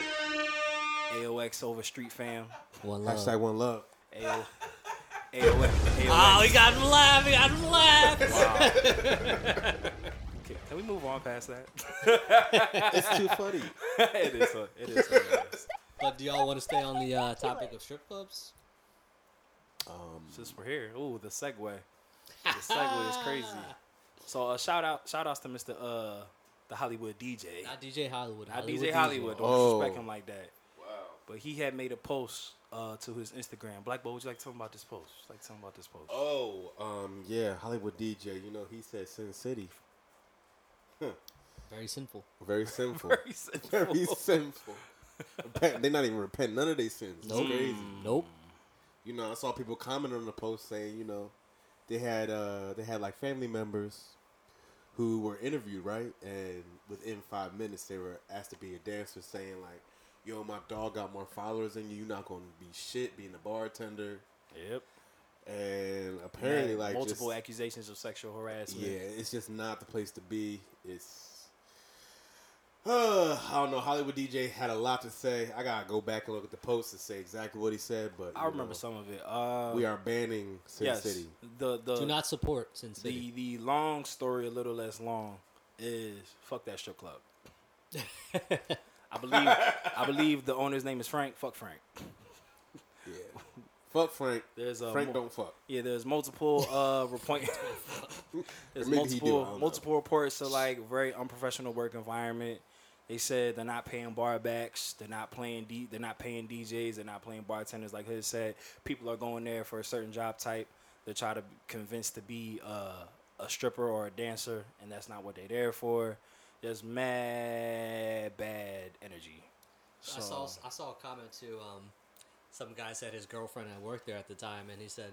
Speaker 1: AOX over Street Fam.
Speaker 2: One love.
Speaker 5: Hashtag one love.
Speaker 1: AO, AOX. AOX.
Speaker 2: Oh, ah, we got him laugh. We got him laugh.
Speaker 1: Okay, Can we move on past that?
Speaker 5: It's too funny.
Speaker 1: it is. uh, It is. hilarious.
Speaker 2: but do y'all want to stay on the uh, topic of strip clubs?
Speaker 1: Since we're here, ooh, the segue. The segue is crazy. So uh, shout out, shout outs to Mr. Uh, the Hollywood DJ.
Speaker 2: Not DJ Hollywood.
Speaker 1: Not
Speaker 2: Hollywood
Speaker 1: DJ Hollywood. Don't
Speaker 5: Oh.
Speaker 1: disrespect him like that. Wow. But he had made a post uh, to his Instagram. Black Boy, would you like to tell him about this post? Would you like to tell him about this post?
Speaker 5: Oh, um, yeah, Hollywood DJ. You know, he said Sin City.
Speaker 2: Very sinful.
Speaker 5: Very sinful.
Speaker 1: Very simple.
Speaker 5: Very sinful. Repent- they not even repent none of their sins. It's
Speaker 2: Nope.
Speaker 5: crazy.
Speaker 2: Nope.
Speaker 5: You know, I saw people comment on the post saying, you know, they had uh they had like family members who were interviewed, right? And within five minutes they were asked to be a dancer saying like, Yo, my dog got more followers than you, you're not gonna be shit being a bartender.
Speaker 1: Yep.
Speaker 5: And apparently
Speaker 1: Yeah,
Speaker 5: like
Speaker 1: multiple
Speaker 5: just,
Speaker 1: accusations of sexual harassment.
Speaker 5: Yeah, it's just not the place to be. It's uh, I don't know. Hollywood DJ had a lot to say. I gotta go back and look at the post to say exactly what he said, but
Speaker 1: I remember
Speaker 5: know,
Speaker 1: some of it. Uh,
Speaker 5: We are banning Sin
Speaker 1: yes,
Speaker 5: City.
Speaker 1: The the
Speaker 2: Do not support Sin
Speaker 1: the
Speaker 2: City.
Speaker 1: the long story, a little less long, is fuck that strip club. I believe I believe the owner's name is Frank. Fuck Frank.
Speaker 5: Yeah. Fuck Frank.
Speaker 1: There's a
Speaker 5: Frank
Speaker 1: mo-
Speaker 5: don't fuck.
Speaker 1: Yeah, there's multiple uh report. there's
Speaker 5: Maybe he do,
Speaker 1: multiple
Speaker 5: don't
Speaker 1: multiple reports of like very unprofessional work environment. They said they're not paying bar backs, they're not playing D, they're not paying DJs, they're not playing bartenders. Like Hood said, people are going there for a certain job type. They try to convince to be uh, a stripper or a dancer, and that's not what they're there for. There's mad bad energy.
Speaker 2: I saw I saw a comment too. Um, some guy said his girlfriend had worked there at the time, and he said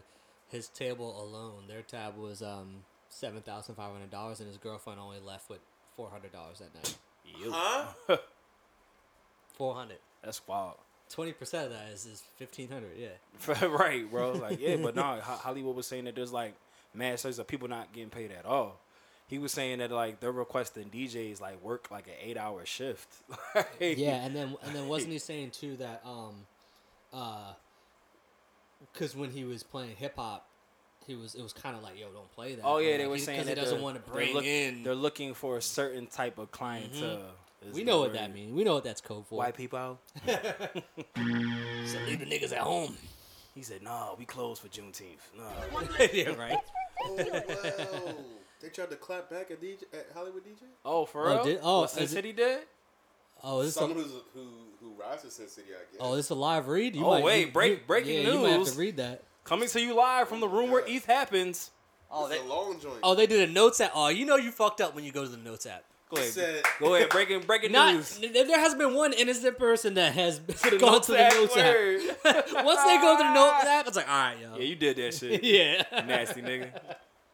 Speaker 2: his table alone, their tab was um seven thousand five hundred dollars, and his girlfriend only left with four hundred dollars that night. You.
Speaker 1: Huh?
Speaker 2: Four hundred.
Speaker 1: That's wild.
Speaker 2: Twenty percent of that is, is fifteen hundred. Yeah.
Speaker 1: right, bro. Like, yeah, but no, Hollywood was saying that there's like mass stories of people not getting paid at all. He was saying that like they're requesting DJs like work like an eight hour shift. Like,
Speaker 2: Yeah, and then and then wasn't he saying too that um, uh, because when he was playing hip hop, he was it was kind of like yo don't play that.
Speaker 1: Oh yeah,
Speaker 2: Like,
Speaker 1: they were
Speaker 2: he-
Speaker 1: saying that
Speaker 2: he doesn't want to
Speaker 1: they're
Speaker 2: bring
Speaker 1: look-
Speaker 2: in.
Speaker 1: They're looking for a certain type of clientele. is
Speaker 2: we know what that means. We know what that's code for.
Speaker 1: White people.
Speaker 2: So leave the niggas at home.
Speaker 1: He said, "No, we closed for Juneteenth. No,
Speaker 2: yeah, right.
Speaker 5: Oh wow! they tried to clap back at DJ at Hollywood DJ.
Speaker 1: oh for
Speaker 2: Oh,
Speaker 1: real?
Speaker 2: did- oh,
Speaker 1: what Sin
Speaker 2: is it-
Speaker 1: City did?
Speaker 2: Oh, this is a,
Speaker 5: Someone who's who who rides to Sin City, I guess.
Speaker 2: oh, it's a live read. You
Speaker 1: Oh,
Speaker 2: might,
Speaker 1: wait,
Speaker 2: you-
Speaker 1: break-
Speaker 2: you-
Speaker 1: breaking
Speaker 2: yeah, You might have to read that.
Speaker 1: Coming to you live from the room where ETH happens.
Speaker 2: Oh,
Speaker 5: it's a long joint.
Speaker 2: oh, they did a notes app. Oh, you know you fucked up when you go to the notes app.
Speaker 1: Go ahead,
Speaker 5: said-
Speaker 1: go ahead, breaking breaking
Speaker 2: Not
Speaker 1: news.
Speaker 2: there has been one innocent person that has
Speaker 1: The
Speaker 2: gone to the
Speaker 1: app
Speaker 2: notes app. Once they go to the notes app, it's like, all right, yo.
Speaker 1: Yeah, you did that shit.
Speaker 2: Yeah.
Speaker 1: Nasty nigga.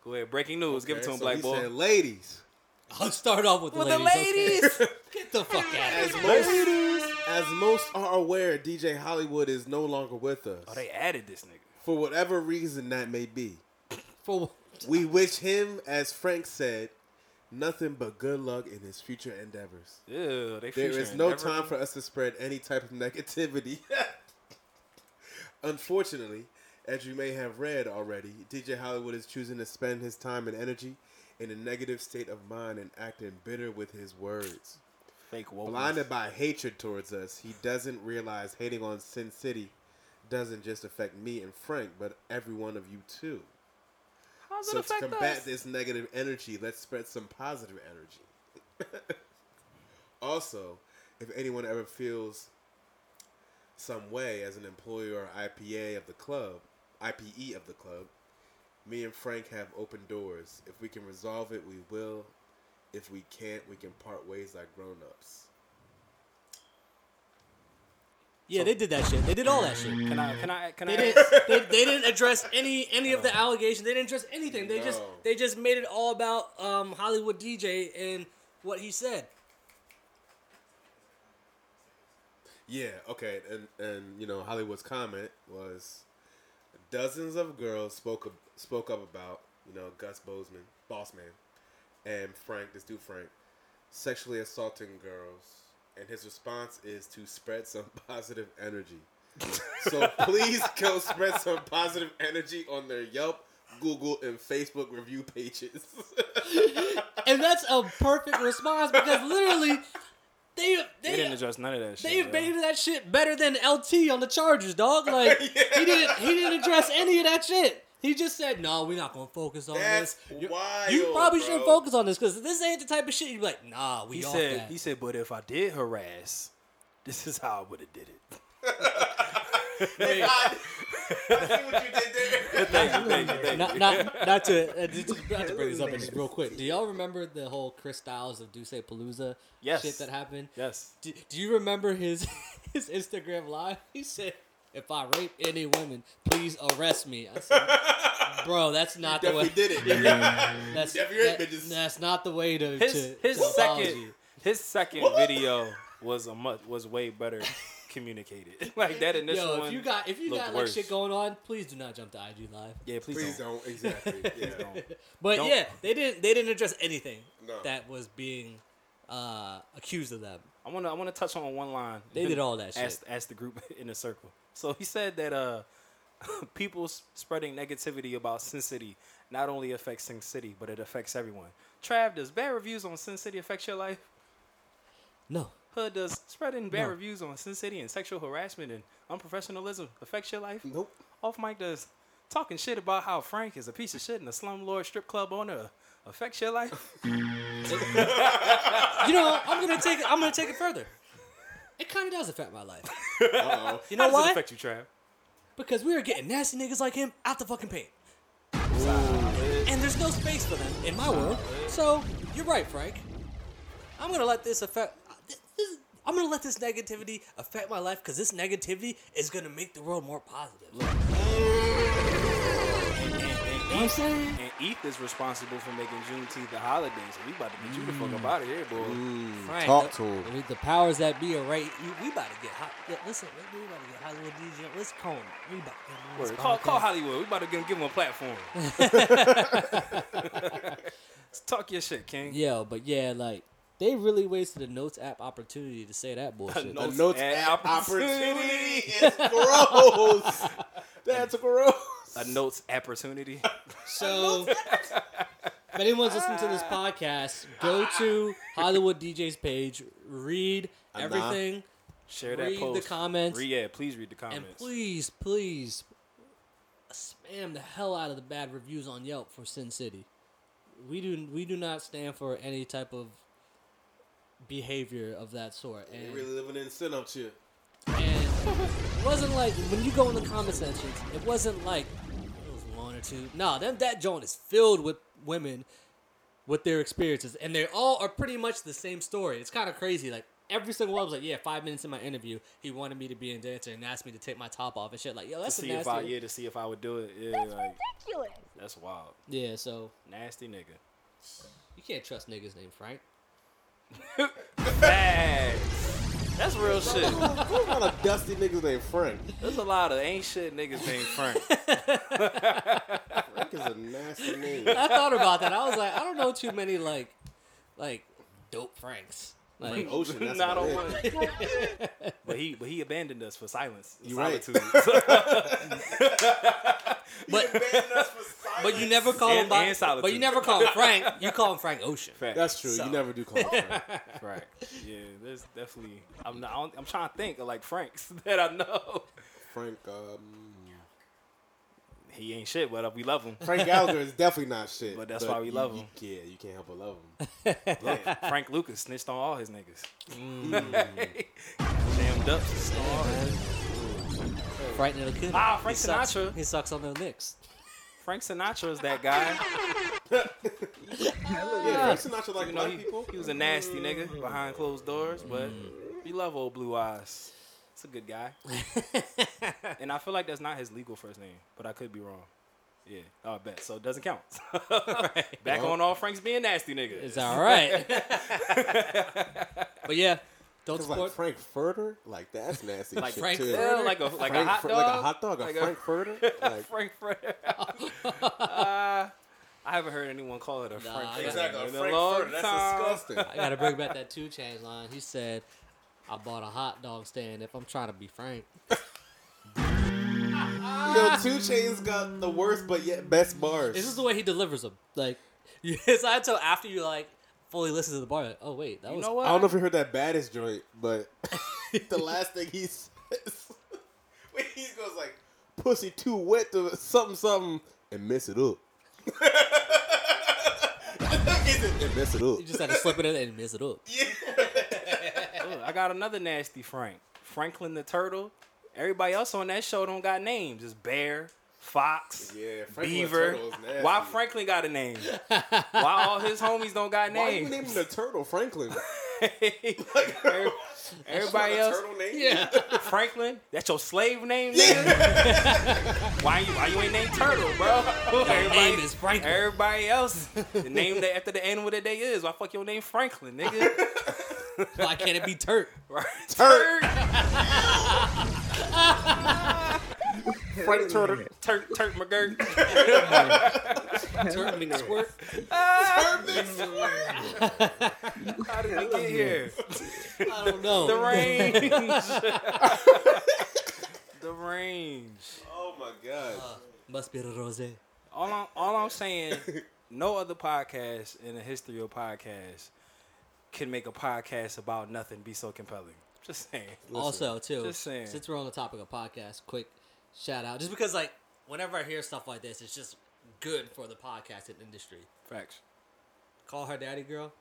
Speaker 1: Go ahead, breaking news. Give it to
Speaker 5: Okay,
Speaker 1: him,
Speaker 5: so
Speaker 1: black
Speaker 5: he
Speaker 1: boy.
Speaker 5: Said, ladies,
Speaker 2: I'll start off with the
Speaker 1: With the
Speaker 2: ladies. okay?
Speaker 1: ladies.
Speaker 2: Get the fuck out
Speaker 5: as
Speaker 2: of
Speaker 5: most
Speaker 2: here.
Speaker 5: as most are aware, DJ Hollywood is no longer with us
Speaker 1: Oh, they added this nigga.
Speaker 5: for whatever reason that may be.
Speaker 2: For
Speaker 5: We wish him, as Frank said, nothing but good luck in his future endeavors.
Speaker 1: Ew, they
Speaker 5: There is
Speaker 1: featuring
Speaker 5: no
Speaker 1: every-
Speaker 5: time for us to spread any type of negativity. Unfortunately, as you may have read already, DJ Hollywood is choosing to spend his time and energy in a negative state of mind and acting bitter with his words.
Speaker 1: fake wokeness.
Speaker 5: Blinded by hatred towards us, he doesn't realize hating on Sin City doesn't just affect me and Frank, but every one of you too.
Speaker 1: How's it
Speaker 5: So to
Speaker 1: affect
Speaker 5: combat
Speaker 1: us?
Speaker 5: this negative energy, let's spread some positive energy. also, if anyone ever feels some way as an employee or IPA of the club, IPE of the club, Me and Frank have open doors. If we can resolve it, we will. If we can't, we can part ways like grown ups.
Speaker 2: Yeah, they did that shit. They did all that shit.
Speaker 1: Can I? Can I? Can
Speaker 2: They
Speaker 1: I?
Speaker 2: didn't. They, they didn't address any any of the allegations. They didn't address anything. They just they just made it all about um, Hollywood DJ and what he said.
Speaker 5: Yeah, okay, and and you know Hollywood's comment was dozens of girls spoke spoke up about you know Gus Bozeman, boss man, and Frank, this dude Frank, sexually assaulting girls, and his response is to spread some positive energy. so please go spread some positive energy on their Yelp, Google, and Facebook review pages.
Speaker 2: And that's a perfect response because literally they
Speaker 1: They
Speaker 2: they
Speaker 1: didn't address none of that shit.
Speaker 2: they
Speaker 1: yo.
Speaker 2: made that shit better than LT on the Chargers, dog. Like he didn't he didn't address any of that shit. He just said, "No, we're not gonna focus on
Speaker 5: That's
Speaker 2: this. You-
Speaker 5: wild,
Speaker 2: You probably
Speaker 5: bro.
Speaker 2: shouldn't focus on this because this ain't the type of shit you'd be like, nah, we
Speaker 1: He
Speaker 2: off
Speaker 1: said.
Speaker 2: that."
Speaker 1: He said, but if I did harass, this is how I would have did it.
Speaker 2: Wait,
Speaker 5: I see what you did there.
Speaker 1: Thank you. Thank you. Thank you.
Speaker 2: not, not, not to uh, just, not to bring this up, but just real quick. Do y'all remember the whole Chris Styles of D'ussé Palooza
Speaker 1: Yes.
Speaker 2: shit that happened?
Speaker 1: Yes.
Speaker 2: Do, do you remember his his Instagram live? He said, "If I rape any women, please arrest me." I said, "Bro, that's not the way."
Speaker 5: Definitely did it.
Speaker 2: That's, that- that's not the way to
Speaker 1: His
Speaker 2: to,
Speaker 1: his
Speaker 2: to
Speaker 1: second
Speaker 2: apology.
Speaker 1: his second video was a much was way better communicated. like that initial
Speaker 2: Yo,
Speaker 1: one.
Speaker 2: if you got if you
Speaker 1: looked
Speaker 2: got like
Speaker 1: worse.
Speaker 2: shit going on, please do not jump to IG live.
Speaker 1: yeah, please,
Speaker 5: Please
Speaker 1: don't.
Speaker 5: don't. Exactly. Yeah.
Speaker 1: Don't.
Speaker 2: But
Speaker 1: Don't-
Speaker 2: yeah, they didn't they didn't address anything
Speaker 5: No.
Speaker 2: that was being uh, accused of them.
Speaker 1: I want to I want to touch on one line.
Speaker 2: They did all that shit.
Speaker 1: Ask, ask the group in a circle. So he said that uh, people s- spreading negativity about Sin City not only affects Sin City, but it affects everyone. Trav, does bad reviews on Sin City affect your life?
Speaker 2: No.
Speaker 1: Hood, does spreading bad
Speaker 2: No.
Speaker 1: reviews on Sin City and sexual harassment and unprofessionalism affect your life?
Speaker 5: Nope.
Speaker 1: Off mic does talking shit about how Frank is a piece of shit and a slumlord strip club owner affects your life?
Speaker 2: You know, I'm gonna take it. I'm gonna take it further. It kind of does affect my life
Speaker 5: Uh-oh.
Speaker 2: You
Speaker 1: How
Speaker 2: know
Speaker 1: does it
Speaker 2: why?
Speaker 1: affect you, Trav?
Speaker 2: because we are getting nasty niggas like him out the fucking paint, and there's no space for them in my world. So you're right, Frank. I'm gonna let this affect. This, this- I'm gonna let this negativity affect my life because this negativity is gonna make the world more positive. You know what I'm saying?
Speaker 1: And ETH is responsible for making Juneteenth the holiday, so we about to get you the fuck up mm. out of here, boy.
Speaker 2: Frank,
Speaker 5: Talk
Speaker 2: the,
Speaker 5: to him.
Speaker 2: The, the powers that be are right. We, we about to get hot. yeah, Listen, we about to get Hollywood DJ. Let's call him. We about to get him on this
Speaker 1: Word. Call, call. Hollywood. We about to give, give him a platform. Talk your shit, King.
Speaker 2: Yeah, but yeah, like they really wasted a notes app opportunity to say that bullshit.
Speaker 1: note-
Speaker 5: The notes
Speaker 1: and
Speaker 5: app
Speaker 1: opportunity.
Speaker 5: opportunity is gross. That's gross.
Speaker 1: A notes opportunity.
Speaker 2: So, if anyone's listening to this podcast, go to Hollywood DJ's page, read everything,
Speaker 1: Share that
Speaker 2: Read the comments.
Speaker 1: Re- yeah, please read the comments.
Speaker 2: and please, please spam the hell out of the bad reviews on Yelp for Sin City. We do we do not stand for any type of behavior of that sort.
Speaker 5: You're
Speaker 2: And,
Speaker 5: really living in sin out here.
Speaker 2: and it wasn't like when you go in the comment sections, it wasn't like it was one or two. No, them that joint is filled with women with their experiences, and they all are pretty much the same story. It's kind of crazy. Like every single one was like, yeah, five minutes in my interview, he wanted me to be a dancer and asked me to take my top off and shit. Like, yo,
Speaker 1: to
Speaker 2: that's a
Speaker 1: see if. I yeah to see if I would do it. Yeah, like
Speaker 7: ridiculous.
Speaker 1: that's wild.
Speaker 2: yeah, so
Speaker 1: Nasty nigga.
Speaker 2: you can't trust niggas named Frank.
Speaker 1: Facts. That's real shit.
Speaker 5: What kind of dusty niggas named Frank?
Speaker 1: There's a lot of ain't shit niggas named Frank.
Speaker 5: Frank is a nasty name.
Speaker 2: I thought about that. I was like, I don't know too many like, like dope Franks. Like,
Speaker 5: Ocean. That's
Speaker 1: Not on one. but he but he abandoned us for silence.
Speaker 5: You right.
Speaker 1: solitude.
Speaker 2: but but you never call him
Speaker 1: And-
Speaker 2: by,
Speaker 1: and solitude.
Speaker 2: but you never call him Frank. You call him Frank Ocean.
Speaker 1: Fact.
Speaker 5: That's true.
Speaker 2: So-
Speaker 5: You never do call him Frank.
Speaker 1: Right. Yeah, there's definitely. I'm not. I don't- I'm trying to think of like Franks that I know.
Speaker 5: Frank. Um,
Speaker 1: He ain't shit, but we love him.
Speaker 5: Frank Gallagher is definitely not shit.
Speaker 1: But that's why we love him.
Speaker 5: You, yeah, you can't help but love him.
Speaker 1: Yeah, Frank Lucas snitched on all his niggas.
Speaker 2: Mm.
Speaker 1: Jammed up.
Speaker 2: Frank Ntilikina.
Speaker 1: Ah, Frank
Speaker 2: he sucks,
Speaker 1: Sinatra.
Speaker 2: He sucks on the Knicks.
Speaker 1: Frank Sinatra is that guy.
Speaker 5: Yeah, Frank Sinatra like
Speaker 1: You know,
Speaker 5: black
Speaker 1: he,
Speaker 5: people.
Speaker 1: he was a nasty nigga behind closed doors, but we love old Blue Eyes. It's a good guy. and I feel like that's not his legal first name, but I could be wrong. Yeah, I bet. So it doesn't count. Back on all Frank's being nasty niggas.
Speaker 2: It's all right. but yeah, don't support.
Speaker 5: like Frank Furter, like that's nasty.
Speaker 1: like
Speaker 5: shit
Speaker 2: Frank
Speaker 5: too.
Speaker 2: Furter?
Speaker 1: Like a like
Speaker 5: Frank
Speaker 1: a hot
Speaker 5: Fur-
Speaker 1: dog,
Speaker 5: like a hot dog, a
Speaker 1: Like
Speaker 5: Frank Furter. Like,
Speaker 1: Frank Furter. uh, I haven't heard anyone call it a
Speaker 2: Nah,
Speaker 1: Frank
Speaker 2: I
Speaker 1: Furter
Speaker 5: exactly, a Frank Furter. That's disgusting.
Speaker 2: I gotta bring back that 2 Chainz line. He said, "I bought a hot dog stand if I'm trying to be frank."
Speaker 5: Yo, 2 Chainz got the worst but yet best bars.
Speaker 2: This is the way he delivers them. Like, it's not until after you like fully listen to the bar. Like, oh wait, that
Speaker 1: You
Speaker 2: was
Speaker 1: know what?
Speaker 5: I don't know if you heard that baddest joint, but the last thing he says, when he goes like, "Pussy too wet to something something," and mess it up. and mess it up.
Speaker 2: You just had to slip it in and mess it up.
Speaker 1: Look, I got another nasty Frank. Franklin the Turtle. Everybody else on that show don't got names. It's Bear, Fox,
Speaker 5: Yeah, Franklin
Speaker 1: Beaver.
Speaker 5: Turtle is nasty.
Speaker 1: Why Franklin got a name? Why all his homies don't got
Speaker 5: Why you
Speaker 1: names?
Speaker 5: name him the turtle, Franklin?
Speaker 1: Every- Everybody
Speaker 5: That's
Speaker 1: else,
Speaker 5: turtle name?
Speaker 2: Yeah.
Speaker 1: Franklin, that's your slave name, nigga. why you why you ain't named Turtle, bro? Everybody,
Speaker 2: name is Franklin.
Speaker 1: Everybody else, the name that after the animal that they is. Why fuck your name Franklin, nigga?
Speaker 2: Why can't it be Turk?
Speaker 1: Right?
Speaker 5: Turk.
Speaker 1: Frank Turtle, Turk, McGurk. Turk McGirt.
Speaker 2: Turk McSquirt.
Speaker 1: How did we get here?
Speaker 2: I don't know.
Speaker 1: The range. the range.
Speaker 5: Oh my god.
Speaker 2: Uh, must be the rose.
Speaker 1: All I'm, all I'm saying, no other podcast in the history of podcasts can make a podcast about nothing be so compelling. Just saying.
Speaker 2: Also, too,
Speaker 1: just saying.
Speaker 2: since we're on the topic of podcast, quick shout out. Just because, like, whenever I hear stuff like this, it's just good for the podcasting industry.
Speaker 1: Facts.
Speaker 2: Call her daddy girl.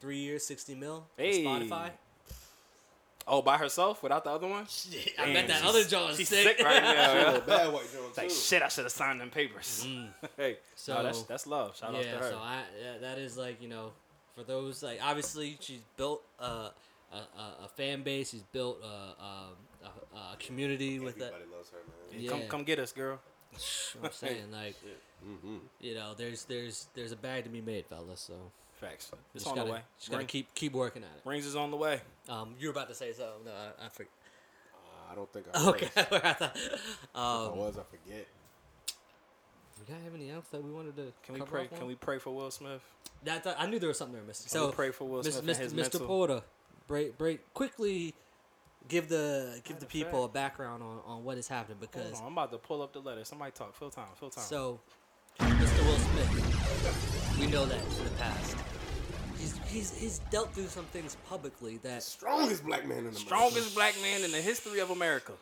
Speaker 2: Three years, 60 mil.
Speaker 1: Hey.
Speaker 2: Spotify.
Speaker 1: Oh, by herself without the other one?
Speaker 2: I
Speaker 1: Damn,
Speaker 2: bet that other John is
Speaker 1: She's
Speaker 2: sick.
Speaker 1: sick right now.
Speaker 5: a bad white joint
Speaker 1: It's like
Speaker 5: too.
Speaker 1: shit. I should have signed them papers. Mm. hey, so
Speaker 2: So-
Speaker 1: that's that's love. Shout out to
Speaker 2: yeah,
Speaker 1: her.
Speaker 2: so I that is like you know, for those like obviously she's built uh, a, a a fan base. She's built a, a, a, a community with that.
Speaker 5: Everybody loves her, man.
Speaker 1: Yeah, Come come get us, girl.
Speaker 2: I'm saying like, you know, there's there's there's a bag to be made, fellas. So
Speaker 1: Facts. It's
Speaker 2: just
Speaker 1: on
Speaker 2: gotta,
Speaker 1: the way.
Speaker 2: Just gotta
Speaker 1: Ring-
Speaker 2: keep keep working at it.
Speaker 1: Rings is on the way.
Speaker 2: Um, you were about to say something. No, I, I forget.
Speaker 5: I don't think I
Speaker 2: Okay,
Speaker 5: was. If
Speaker 2: I thought-
Speaker 5: I
Speaker 2: um,
Speaker 5: was, I forget.
Speaker 2: we got have anything else that we wanted to?
Speaker 1: Can we pray?
Speaker 2: off on?
Speaker 1: Can we pray for Will Smith?
Speaker 2: That, that- I knew there was something there, Mister.
Speaker 1: Can
Speaker 2: So
Speaker 1: we pray for Will
Speaker 2: Mr.
Speaker 1: Smith and his
Speaker 2: Mr.
Speaker 1: mental?
Speaker 2: Porter, break break quickly. Give the give the people a background on, on what is happening
Speaker 1: Hold
Speaker 2: because
Speaker 1: on, I'm about to pull up the letter. Somebody talk. Fill time. Fill time.
Speaker 2: so Mr. Will Smith, we know that in the past. He's he's he's dealt through some things publicly that
Speaker 5: Strongest black man in the
Speaker 1: strongest black man in the history of America.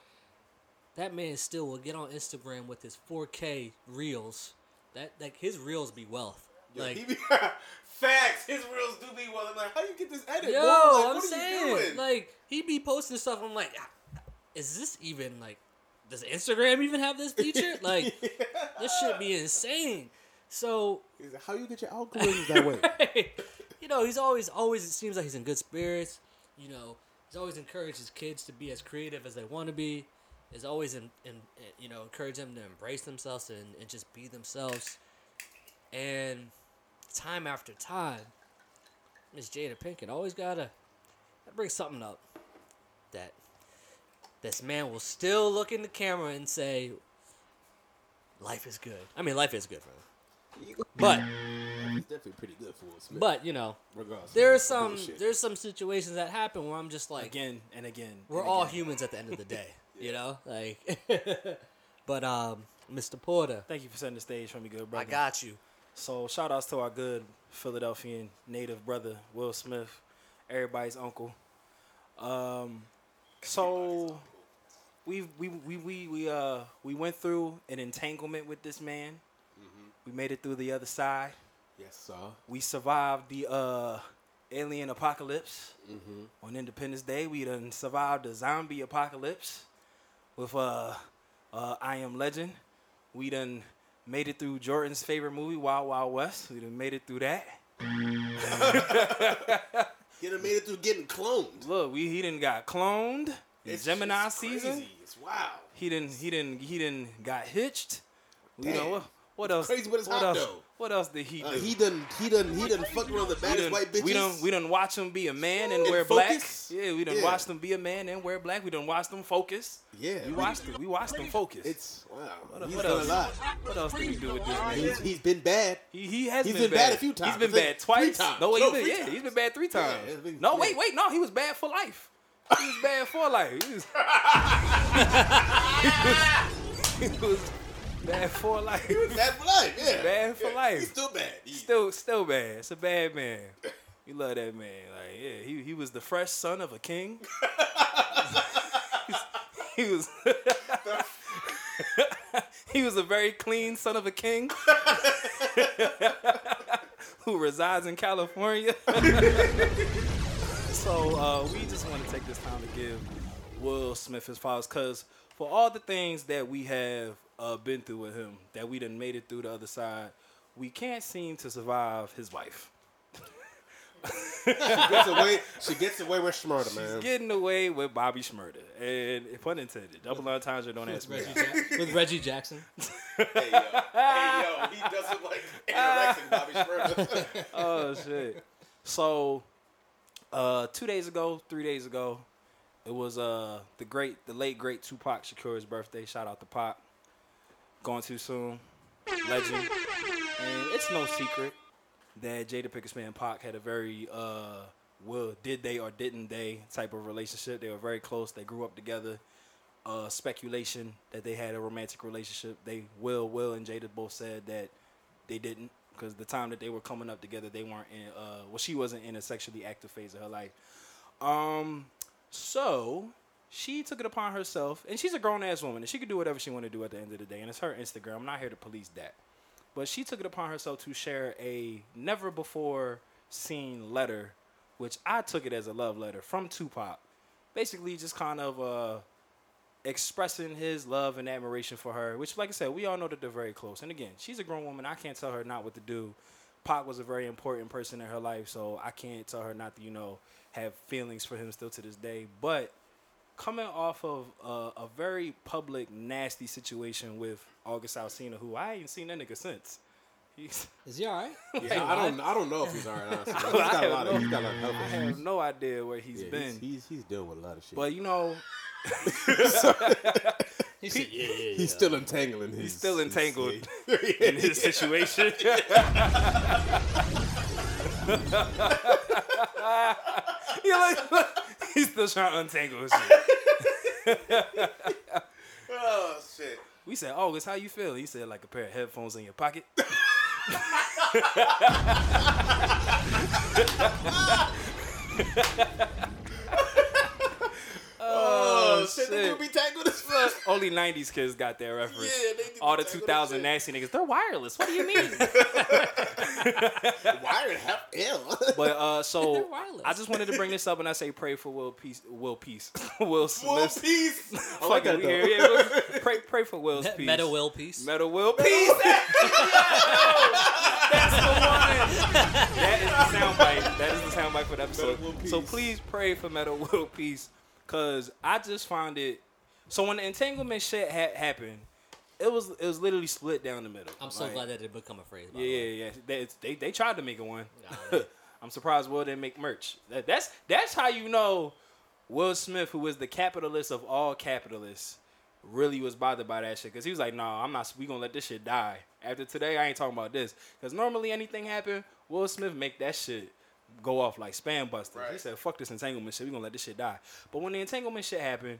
Speaker 2: that man still will get on Instagram with his 4K reels. That like his reels be wealth. Like
Speaker 5: he be, facts. His reels do be well. I'm like, how do you get this edit?
Speaker 2: Yo.
Speaker 5: Like,
Speaker 2: I'm
Speaker 5: what are
Speaker 2: saying,
Speaker 5: you doing?
Speaker 2: like he be posting stuff. I'm like, "Ah, is this even like? Does Instagram even have this feature? Like, this should be insane. So,
Speaker 5: like, how you get your algorithms that way?
Speaker 2: you know, he's always, always. It seems like he's in good spirits. You know, he's always encouraged his kids to be as creative as they want to be. Is always in, in, you know, encourage them to embrace themselves and, and just be themselves. And time after time, Miss Jada Pinkett always gotta bring something up that this man will still look in the camera and say, "Life is good." I mean, life is good for him, but
Speaker 5: It's definitely pretty good for Will Smith.
Speaker 2: but you know,
Speaker 5: regardless,
Speaker 2: there's
Speaker 5: of
Speaker 2: some
Speaker 5: bullshit.
Speaker 2: there's some situations that happen where I'm just like,
Speaker 1: Again and again.
Speaker 2: we're
Speaker 1: and
Speaker 2: all
Speaker 1: again.
Speaker 2: humans at the end of the day, you know, like. but um, Mr. Porter,
Speaker 1: Thank you for setting the stage for me, good brother.
Speaker 2: I got you.
Speaker 1: So shout outs to our good Philadelphian native brother Will Smith, everybody's uncle. Um, so we we we we we uh we went through an entanglement with this man. We made it through the other side.
Speaker 5: yes, sir.
Speaker 1: We survived the uh alien apocalypse on Independence Day. We done survived the zombie apocalypse with uh uh I Am Legend. We done made it through Jordan's favorite movie, Wild Wild West. We done made it through that.
Speaker 5: He done made it through getting cloned.
Speaker 1: Look, we he didn't got cloned
Speaker 5: It's
Speaker 1: Gemini season.
Speaker 5: Crazy. It's wow.
Speaker 1: He didn't he didn't he didn't got hitched. You know what? What else?
Speaker 5: crazy, but it's
Speaker 1: what
Speaker 5: hot,
Speaker 1: else?
Speaker 5: though.
Speaker 1: What else did he do?
Speaker 5: Uh, he done he done he done fucked around the baddest
Speaker 1: done,
Speaker 5: white bitches.
Speaker 1: we done we done watch him be a man and wear
Speaker 5: Focus?
Speaker 1: black. Yeah, we done
Speaker 5: Yeah.
Speaker 1: watched him be a man and wear black. We done watched him focus.
Speaker 5: Yeah,
Speaker 1: we
Speaker 5: we-
Speaker 1: watched him. We watched him focus.
Speaker 5: It's wow.
Speaker 1: What-
Speaker 5: He's
Speaker 1: what
Speaker 5: done
Speaker 1: else?
Speaker 5: a lot.
Speaker 1: what else did he do with this man?
Speaker 5: He's, he's been bad.
Speaker 1: He, he has
Speaker 5: He's
Speaker 1: been,
Speaker 5: been bad a few times.
Speaker 1: He's been bad twice.
Speaker 5: times.
Speaker 1: No,
Speaker 5: No,
Speaker 1: he's been,
Speaker 5: three
Speaker 1: yeah,
Speaker 5: times.
Speaker 1: he's been bad three times.
Speaker 5: it's been-
Speaker 1: no,
Speaker 5: yeah.
Speaker 1: wait, wait, no, he was bad for life. He was bad for life. He was, he was bad for life.
Speaker 5: Bad for life. Yeah.
Speaker 1: Bad for
Speaker 5: Yeah,
Speaker 1: life.
Speaker 5: He's still bad. He-
Speaker 1: Still, still bad. It's a bad man. You love that man. Like, yeah, he he was the fresh son of a king. he was. he was a very clean son of a king who resides in California. so uh, we just want to take this time to give Will Smith his flowers because for all the things that we have uh, been through with him, that we done made it through the other side, we can't seem to survive his wife.
Speaker 5: she gets away. She gets away with Schmurda, man.
Speaker 1: She's getting away with Bobby Schmurda. And pun intended, double entendre, don't ask me.
Speaker 2: Reggie Jack- with Reggie Jackson.
Speaker 5: hey yo, hey yo, he doesn't like anorexic Bobby Schmurda.
Speaker 1: oh shit. So uh two days ago, three days ago, it was uh the great the late great Tupac Shakur's birthday. Shout out to Pac. Going too soon. Legend. And it's no secret that Jada Pinkett Smith and Pac had a very uh well did they or didn't they type of relationship. They were very close. They grew up together. Uh, speculation that they had a romantic relationship. They Will Will and Jada both said that they didn't because the time that they were coming up together, they weren't in. Uh, well, she wasn't in a sexually active phase of her life. Um, so she took it upon herself, and she's a grown ass woman, and she could do whatever she wanted to do at the end of the day, and it's her Instagram. I'm not here to police that, but she took it upon herself to share a never before seen letter, which I took it as a love letter from Tupac, basically just kind of uh expressing his love and admiration for her, which, like I said, we all know that they're very close. And again, she's a grown woman. I can't tell her not what to do. Pac was a very important person in her life, so I can't tell her not to, you know, have feelings for him still to this day. But coming off of uh, a very public, nasty situation with August Alsina, who I ain't seen that nigga since. He's,
Speaker 2: Is he all right?
Speaker 5: Yeah, I don't. I don't know if he's alright. Honestly, he's
Speaker 1: I
Speaker 5: got a
Speaker 1: have
Speaker 5: lot of.
Speaker 1: no-
Speaker 5: He's got a lot of health
Speaker 1: I
Speaker 5: issues.
Speaker 1: have no idea where he's
Speaker 5: Yeah,
Speaker 1: been.
Speaker 5: he's, he's he's dealing with a lot of shit.
Speaker 1: but you know,
Speaker 2: He said, yeah, yeah, yeah.
Speaker 5: he's still entangling his.
Speaker 1: he's still
Speaker 5: his-
Speaker 1: entangled
Speaker 5: yeah.
Speaker 1: in his situation. He like, look, he's still trying to untangle his shit.
Speaker 5: Oh shit.
Speaker 1: We said, August, how you feel? He said, like a pair of headphones in your pocket. Shit.
Speaker 5: shit. They do be tangled as fuck.
Speaker 1: Only 90s kids got that reference.
Speaker 5: Yeah, they do
Speaker 1: All the 2000
Speaker 5: as
Speaker 1: nasty niggas, they're wireless. What do you mean?
Speaker 5: Wired half ill.
Speaker 1: but uh, so I just wanted to bring this up and I say pray for Will Peace. Will Peace. Will Smith.
Speaker 5: One piece. I like that
Speaker 1: we
Speaker 5: though.
Speaker 1: here. Yeah, Will- pray, pray for Will's peace.
Speaker 2: Meta will piece.
Speaker 1: Metal Will Peace. That's the one. That is the soundbite. That is the soundbite for the episode. So please pray for Metal Will Peace, cause I just found it. So when the entanglement shit ha- happened, it was it was literally split down the middle.
Speaker 2: I'm so
Speaker 1: Like,
Speaker 2: glad that did become a phrase.
Speaker 1: Yeah, yeah, yeah. They, they they tried to make it one. I'm surprised Will didn't make merch. That, that's that's how you know Will Smith, who was the capitalist of all capitalists, really was bothered by that shit. Cause he was like, "No, I'm not. We gonna let this shit die. After today, I ain't talking about this. Cause normally anything happen, Will Smith make that shit go off like spam buster. He said, "Fuck this entanglement shit. We're gonna let this shit die." But when the entanglement shit happened,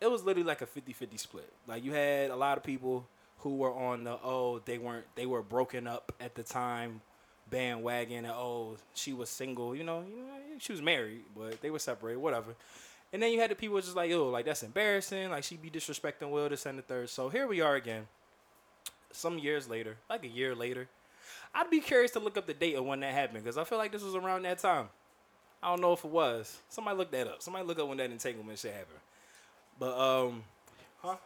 Speaker 1: it was literally like a 50-50 split. Like you had a lot of people who were on the oh they weren't they were broken up at the time bandwagon and oh she was single you know, you know she was married but they were separated whatever and then you had the people just like oh like that's embarrassing like she be disrespecting will this and the third so here we are again some years later like a year later i'd be curious to look up the date of when that happened because i feel like this was around that time i don't know if it was somebody look that up somebody look up when that entanglement shit happened but um huh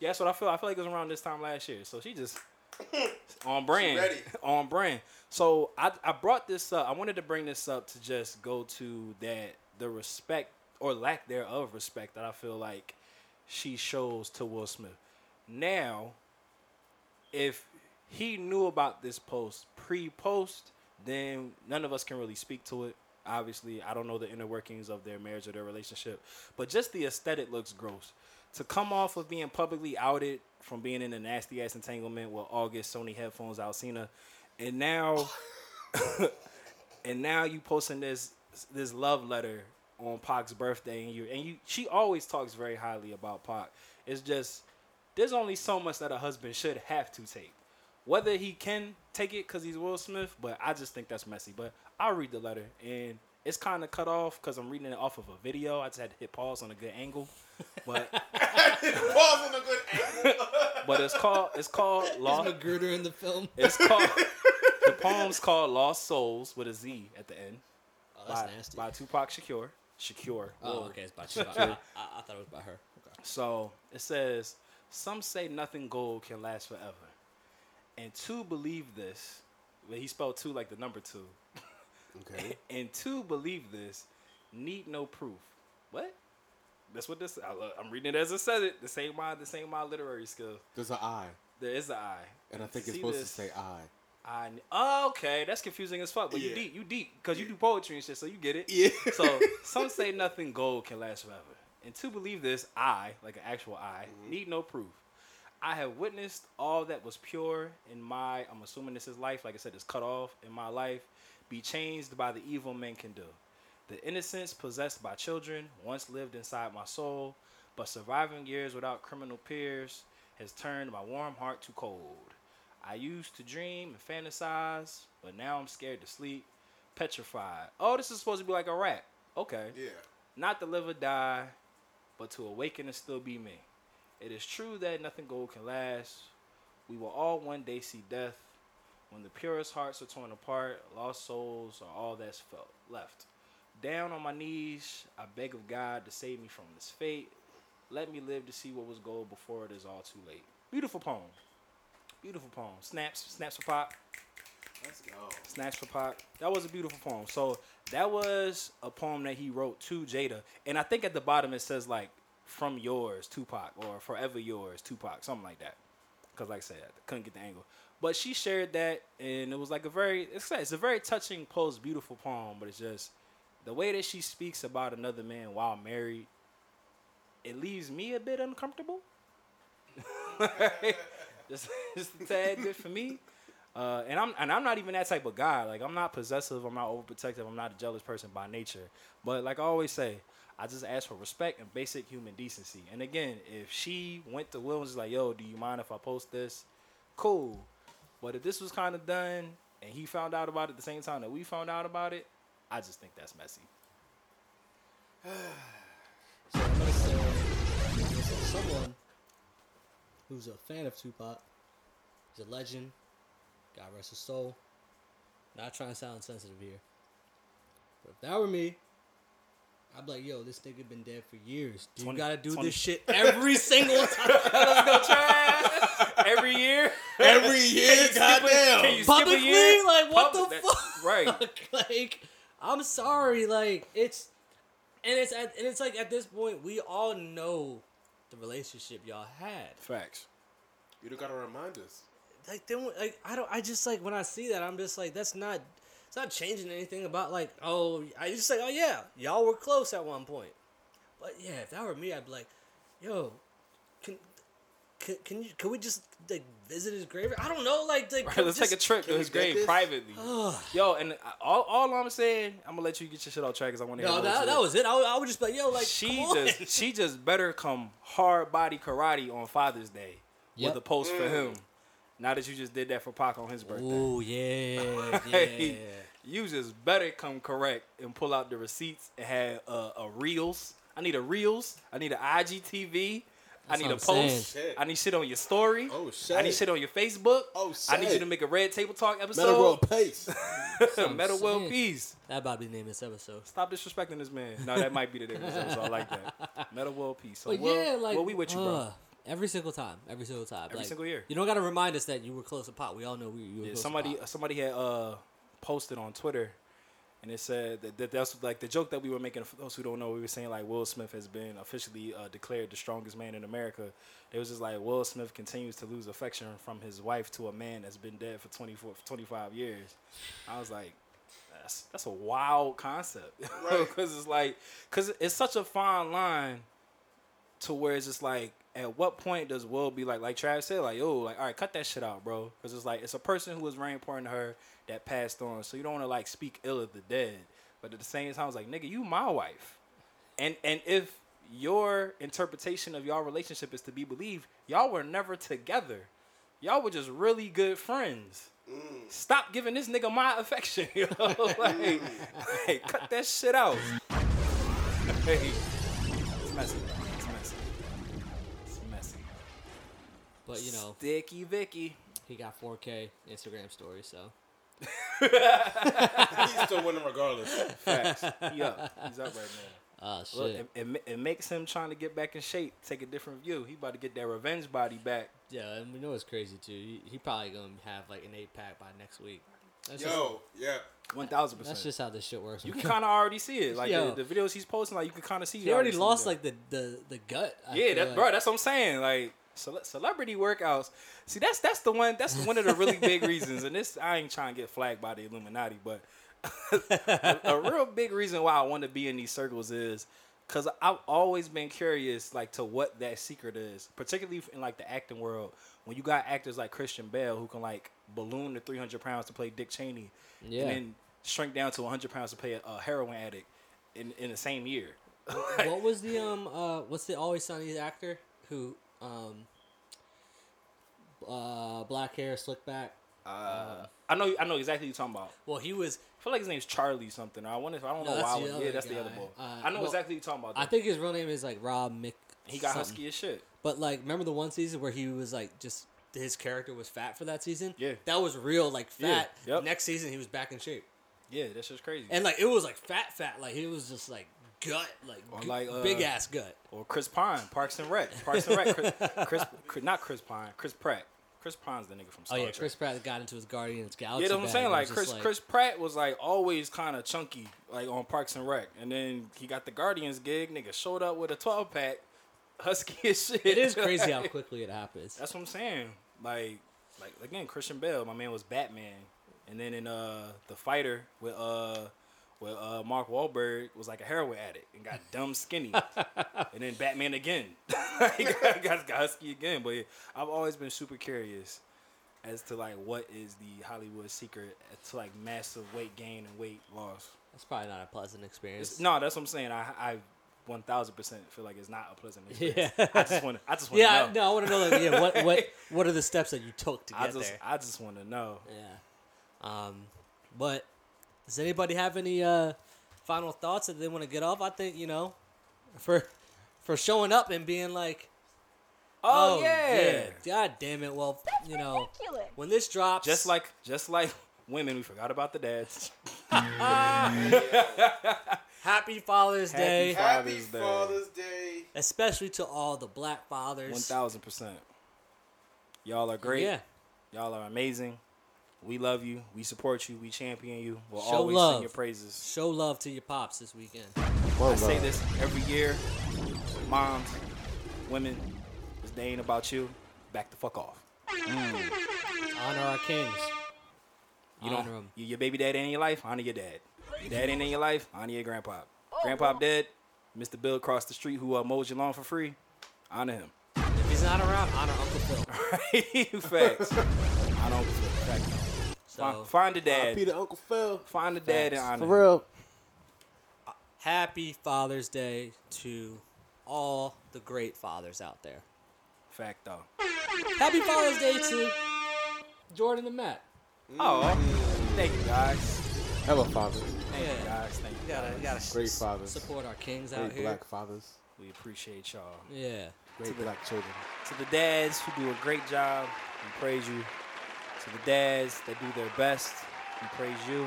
Speaker 1: yeah that's what i feel i feel like it was around this time last year so she just on brand.
Speaker 5: ready.
Speaker 1: On brand. So I I brought this up. I wanted to bring this up to just go to that the respect or lack thereof respect that I feel like she shows to Will Smith. Now, if he knew about this post pre-post, then none of us can really speak to it. Obviously, I don't know the inner workings of their marriage or their relationship, but just the aesthetic looks gross. To come off of being publicly outed from being in a nasty ass entanglement with August Sony headphones Alsina, and now, and now you posting this this love letter on Pac's birthday, and you and you she always talks very highly about Pac. It's just there's only so much that a husband should have to take. Whether he can take it because he's Will Smith, but I just think that's messy. But I'll read the letter, and it's kind of cut off because I'm reading it off of a video. I just had to hit pause on a good angle, but
Speaker 5: Pause on a good angle.
Speaker 1: but it's called it's called Law.
Speaker 2: Magruder in the film.
Speaker 1: It's called the poem's called Lost Souls with a Z at the end
Speaker 2: Oh, that's
Speaker 1: by,
Speaker 2: nasty.
Speaker 1: by Tupac Shakur. Shakur.
Speaker 2: Oh,
Speaker 1: Lord.
Speaker 2: okay, it's by Tupac. I, I, I thought it was by her.
Speaker 1: So it says, Some say nothing gold can last forever. And two believe this. But he spelled two like the number two.
Speaker 5: Okay.
Speaker 1: And two believe this need no proof. What? That's what this. I, uh, I'm reading it as it says it. The same my the same my literary skill.
Speaker 5: There's an I,
Speaker 1: There is an I,
Speaker 5: and I think it's
Speaker 1: See
Speaker 5: supposed
Speaker 1: this?
Speaker 5: to say I.
Speaker 1: I. Oh, okay, that's confusing as fuck. But you deep, you deep, because you do poetry and shit, so you get it.
Speaker 5: Yeah.
Speaker 1: So some say nothing gold can last forever, and to believe this, I, like an actual I, mm-hmm. need no proof. I have witnessed all that was pure in my. I'm assuming this is life. Like I said, it's cut off in my life. Be changed by the evil men can do. The innocence possessed by children once lived inside my soul, but surviving years without criminal peers has turned my warm heart to cold. I used to dream and fantasize, but now I'm scared to sleep, petrified. Oh, this is supposed to be like a rap. Okay.
Speaker 5: Yeah.
Speaker 1: Not to live or die, but to awaken and still be me. It is true that nothing gold can last. We will all one day see death. When the purest hearts are torn apart, lost souls are all that's felt left. Down on my knees, I beg of God to save me from this fate. Let me live to see what was gold before it is all too late. Beautiful poem. Beautiful poem. Snaps, snaps for pop.
Speaker 5: Let's go.
Speaker 1: Snatch for pop. That was a beautiful poem. So that was a poem that he wrote to Jada, and I think at the bottom it says like "From yours, Tupac" or "Forever yours, Tupac," something like that. Because like I said, I couldn't get the angle. But she shared that, and it was like a very it's it's a very touching post, beautiful poem. But it's just the way that she speaks about another man while married. It leaves me a bit uncomfortable. just, just a tad bit for me. Uh, and I'm and I'm not even that type of guy. Like I'm not possessive. I'm not overprotective. I'm not a jealous person by nature. But like I always say, I just ask for respect and basic human decency. And again, if she went to Will and was like, "Yo, do you mind if I post this?" Cool. But if this was kind of done and he found out about it the same time that we found out about it, I just think that's messy.
Speaker 2: So I'm gonna say someone who's a fan of Tupac. He's a legend. God rest his soul. Not trying to sound insensitive here. But if that were me, I'd be like, yo, this nigga been dead for years. Do you gotta do
Speaker 1: 20
Speaker 2: this shit every single time?
Speaker 1: Every year,
Speaker 5: Every year, goddamn.
Speaker 1: Can you skip a
Speaker 2: Publicly?
Speaker 1: year?
Speaker 2: Like, what
Speaker 1: Public-
Speaker 2: the
Speaker 1: that-
Speaker 2: fuck?
Speaker 1: Right.
Speaker 2: like, I'm sorry. Like, it's and it's at, and it's like at this point we all know the relationship y'all had.
Speaker 1: Facts.
Speaker 5: You don't gotta remind us.
Speaker 2: Like then, like I don't. I just like when I see that, I'm just like, that's not. It's not changing anything about like. Oh, I just like, oh yeah, y'all were close at one point. But yeah, if that were me, I'd be like, yo, can. Can, can you can we just like visit his grave? I don't know, like, like
Speaker 1: Right, let's
Speaker 2: just-
Speaker 1: take a trip to his grave privately. Yo, and all, all I'm saying, I'm gonna let you get your shit off track because I want to.
Speaker 2: No, that, that was it. I, would- I would just be like, yo, like,
Speaker 1: she
Speaker 2: come on.
Speaker 1: just she just better come hard body karate on Father's Day
Speaker 2: Yep.
Speaker 1: with a post for mm. him. Now that you just did that for Pac on his birthday,
Speaker 2: Oh yeah, yeah.
Speaker 1: Right? you just better come correct and pull out the receipts and have uh, a reels. I need a reels. I need an IGTV. I need
Speaker 2: what
Speaker 1: a
Speaker 2: I'm
Speaker 1: post.
Speaker 5: saying.
Speaker 1: I need shit on your story.
Speaker 5: Oh, shit!
Speaker 1: I need shit on your Facebook.
Speaker 5: Oh, shit!
Speaker 1: I need you to make a red table talk episode.
Speaker 5: Metal World Pace.
Speaker 2: I'm
Speaker 1: Metal World
Speaker 2: saying.
Speaker 1: Peace.
Speaker 2: That about to be the name of this episode.
Speaker 1: Stop disrespecting this man. No, that might be the name of this episode. I like that. Metta World Peace. So
Speaker 2: But
Speaker 1: Will,
Speaker 2: yeah, like,
Speaker 1: Will, we with you, bro.
Speaker 2: uh, Every single time. Every single time.
Speaker 1: Every single year.
Speaker 2: You don't got to remind us that you were close to Pop. We all know we, you were
Speaker 1: Yeah,
Speaker 2: close
Speaker 1: somebody
Speaker 2: to Pop.
Speaker 1: somebody had uh posted on Twitter, and it said that, that that's like the joke that we were making. For those who don't know, we were saying like Will Smith has been officially uh, declared the strongest man in America. It was just like Will Smith continues to lose affection from his wife to a man that's been dead for 24, 25 years. I was like. That's, that's a wild concept because it's like because it's such a fine line to where it's just like at what point does Will be like like Travis said like yo like all right cut that shit out bro. Because it's like it's a person who was very important to her that passed on so you don't want to like speak ill of the dead. But at the same time it's like nigga you my wife. And and if your interpretation of y'all relationship is to be believed y'all were never together. Y'all were just really good friends. Mm. Stop giving this nigga my affection, yo. like, like, cut that shit out. Hey, it's messy.
Speaker 2: But, you know,
Speaker 1: Sticky Vicky.
Speaker 2: he got 4K Instagram stories, so.
Speaker 5: He's still winning regardless.
Speaker 1: Facts. He up. He's up right now.
Speaker 2: Oh, shit.
Speaker 1: Look, it, it, ma- it makes him trying to get back in shape, take a different view. He about to get that revenge body back.
Speaker 2: yeah, and we know it's crazy, too. He, he probably going to have, like, an 8-pack by next week. That's
Speaker 5: Yo, yeah.
Speaker 1: One thousand
Speaker 2: Just, that's
Speaker 1: percent.
Speaker 2: just how this shit works.
Speaker 1: You can kind of already see it, like
Speaker 2: Yo.
Speaker 1: the, the videos he's posting. Like you can kind of see.
Speaker 2: he already
Speaker 1: obviously,
Speaker 2: lost, like, the, the, the gut. I
Speaker 1: Yeah,
Speaker 2: feel
Speaker 1: that,
Speaker 2: like.
Speaker 1: bro. That's what I'm saying. Like cele- celebrity workouts. See, that's that's the one. That's one of the really big reasons. And this, I ain't trying to get flagged by the Illuminati, but a, a real big reason why I want to be in these circles is because I've always been curious, like to what that secret is, particularly in like the acting world. When you got actors like Christian Bale who can like balloon to 300 pounds to play Dick Cheney,
Speaker 2: Yeah.
Speaker 1: and then shrink down to 100 pounds to play a, a heroin addict in in the same year.
Speaker 2: what was the um uh what's the always sunny actor who um uh black hair slick back
Speaker 1: Uh, I know, I know exactly what you're talking about.
Speaker 2: well he was
Speaker 1: I feel like his name's Charlie something. I wonder if I don't
Speaker 2: No,
Speaker 1: know
Speaker 2: that's
Speaker 1: why.
Speaker 2: the
Speaker 1: I-
Speaker 2: other
Speaker 1: yeah, that's the other
Speaker 2: guy.
Speaker 1: boy.
Speaker 2: Uh,
Speaker 1: I know
Speaker 2: well,
Speaker 1: exactly what you're talking about.
Speaker 2: i
Speaker 1: though.
Speaker 2: think his real name is like rob Mick
Speaker 1: he got
Speaker 2: something.
Speaker 1: husky as shit.
Speaker 2: but like remember the one season where he was like just his character was fat for that season
Speaker 1: Yeah.
Speaker 2: that was real like
Speaker 1: Yeah,
Speaker 2: fat
Speaker 1: yep.
Speaker 2: next season he was back in shape
Speaker 1: Yeah, that's just crazy.
Speaker 2: and like it was like fat fat like it was just like gut like,
Speaker 1: Or like, uh,
Speaker 2: big ass gut
Speaker 1: or Chris Pine, Parks and Rec. Parks and Rec. Chris, Chris, Chris- not Chris Pine. Chris Pratt. Chris Pine's the nigga from
Speaker 2: oh
Speaker 1: Star
Speaker 2: yeah
Speaker 1: Trek.
Speaker 2: chris pratt got into his guardians galaxy
Speaker 1: Yeah, that's what I'm saying. Like Chris,
Speaker 2: just
Speaker 1: Chris Pratt was like always kind of chunky, like on Parks and Rec, and then he got the Guardians gig. Nigga showed up with a 12 pack, husky as shit.
Speaker 2: it is crazy how quickly it happens
Speaker 1: That's what I'm saying. Like, like again, Christian Bale, my man was Batman, and then in uh the fighter with uh with uh Mark Wahlberg was like a heroin addict and got dumb skinny, and then Batman again, he got, got, got husky again. But yeah, I've always been super curious as to like what is the Hollywood secret to like massive weight gain and weight loss.
Speaker 2: That's probably not a pleasant experience.
Speaker 1: It's, no, that's what I'm saying. I I. One thousand percent feel like it's not a pleasant experience.
Speaker 2: Yeah.
Speaker 1: I just want to. I just want to
Speaker 2: yeah,
Speaker 1: know.
Speaker 2: no, I want to know like yeah, what what what are the steps that you took to
Speaker 1: I
Speaker 2: get
Speaker 1: just
Speaker 2: there?
Speaker 1: I just want to know.
Speaker 2: Yeah. Um, but does anybody have any uh final thoughts that they want to get off? I think you know, for for showing up and being like,
Speaker 1: Oh, yeah.
Speaker 2: God damn it! Well, you know, when this drops,
Speaker 1: Just like just like women, we forgot about the dads.
Speaker 2: Happy Father's
Speaker 1: Happy
Speaker 2: Day,
Speaker 1: Fa-
Speaker 5: Happy
Speaker 1: Father's Day.
Speaker 5: Father's Day.
Speaker 2: especially to all the Black fathers.
Speaker 1: One thousand percent. Y'all are great.
Speaker 2: Yeah,
Speaker 1: Y'all are amazing. We love you. We support you. We champion you. We'll
Speaker 2: Show
Speaker 1: always
Speaker 2: love.
Speaker 1: sing your praises.
Speaker 2: show love to your pops this weekend.
Speaker 1: I say this every year. Moms, women, this day ain't about you. Back the fuck off.
Speaker 2: Honor our kings.
Speaker 1: You
Speaker 2: Honor
Speaker 1: don't.
Speaker 2: 'em.
Speaker 1: You, your baby dad ain't in your life. Honor your dad. Your dad ain't in your life. Honor your grandpa. Grandpa dead. Mr. Bill across the street who uh, mows your lawn for free. Honor him.
Speaker 2: If he's not around, honor Uncle Phil.
Speaker 1: Facts. Honor Uncle Phil. Facts.
Speaker 2: So
Speaker 1: Find, find the dad.
Speaker 5: Peter Uncle Phil.
Speaker 1: Find the dad and honor.
Speaker 5: For real.
Speaker 2: Uh, happy Father's Day to all the great fathers out there.
Speaker 1: Fact though.
Speaker 2: Happy Father's Day to Jordan and Matt.
Speaker 1: Oh, thank you guys.
Speaker 5: Hello, fathers.
Speaker 1: Thank you
Speaker 2: Yeah.
Speaker 1: guys. Thank you.
Speaker 2: You gotta, you gotta
Speaker 5: Great
Speaker 2: s-
Speaker 5: fathers.
Speaker 2: support our kings out
Speaker 5: Great
Speaker 2: here.
Speaker 5: black fathers.
Speaker 1: We appreciate y'all.
Speaker 2: Yeah.
Speaker 5: Great to black children.
Speaker 1: To the dads who do a great job, we praise you. To the dads that do their best, we praise you.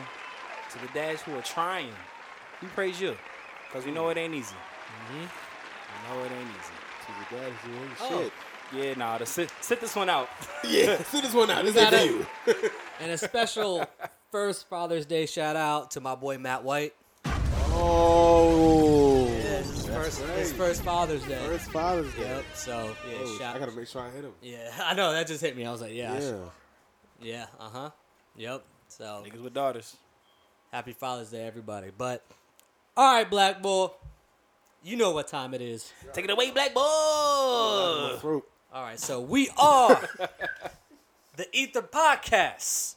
Speaker 1: To the dads who are trying, we praise you. Because we know it ain't easy.
Speaker 2: Mm-hmm.
Speaker 1: We know it ain't easy.
Speaker 5: To the dads who ain't
Speaker 2: Oh.
Speaker 5: shit.
Speaker 1: Yeah, nah, to sit sit this one out.
Speaker 5: Yeah, sit this one out. This
Speaker 2: got
Speaker 5: ain't for you.
Speaker 2: And a special first Father's Day shout out to my boy Matt White.
Speaker 5: Oh,
Speaker 2: His first, his first Father's Day.
Speaker 5: First Father's Day.
Speaker 2: Yep. So yeah,
Speaker 5: Oh,
Speaker 2: shout.
Speaker 5: I gotta make sure I hit him.
Speaker 2: yeah, I know that just hit me. I was like, yeah, I
Speaker 5: Yeah.
Speaker 2: Should- yeah, uh huh. Yep. So
Speaker 1: Niggas with daughters.
Speaker 2: happy Father's Day, everybody. But all right, Black Bull, you know what time it is.
Speaker 1: Take it away, Black Boy.
Speaker 5: My throat.
Speaker 2: All right, so we are the Ether Podcast,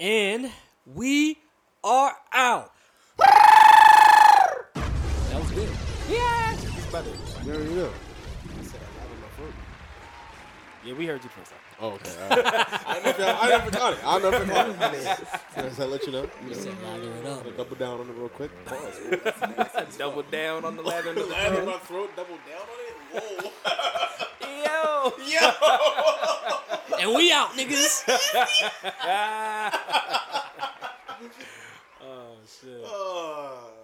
Speaker 2: and we are out. that was good.
Speaker 5: There you go.
Speaker 1: Yeah, we heard you first.
Speaker 5: Oh, okay. All right. I never, I never caught it. I never caught it. Just to let you know. You know,
Speaker 2: Said lather it up.
Speaker 5: double down on it real quick. Pause.
Speaker 1: Double down on the ladder.
Speaker 5: Lather my throat, double down on it. Whoa.
Speaker 1: Yo. Yo.
Speaker 2: and we out, niggas.
Speaker 1: Oh shit. Oh.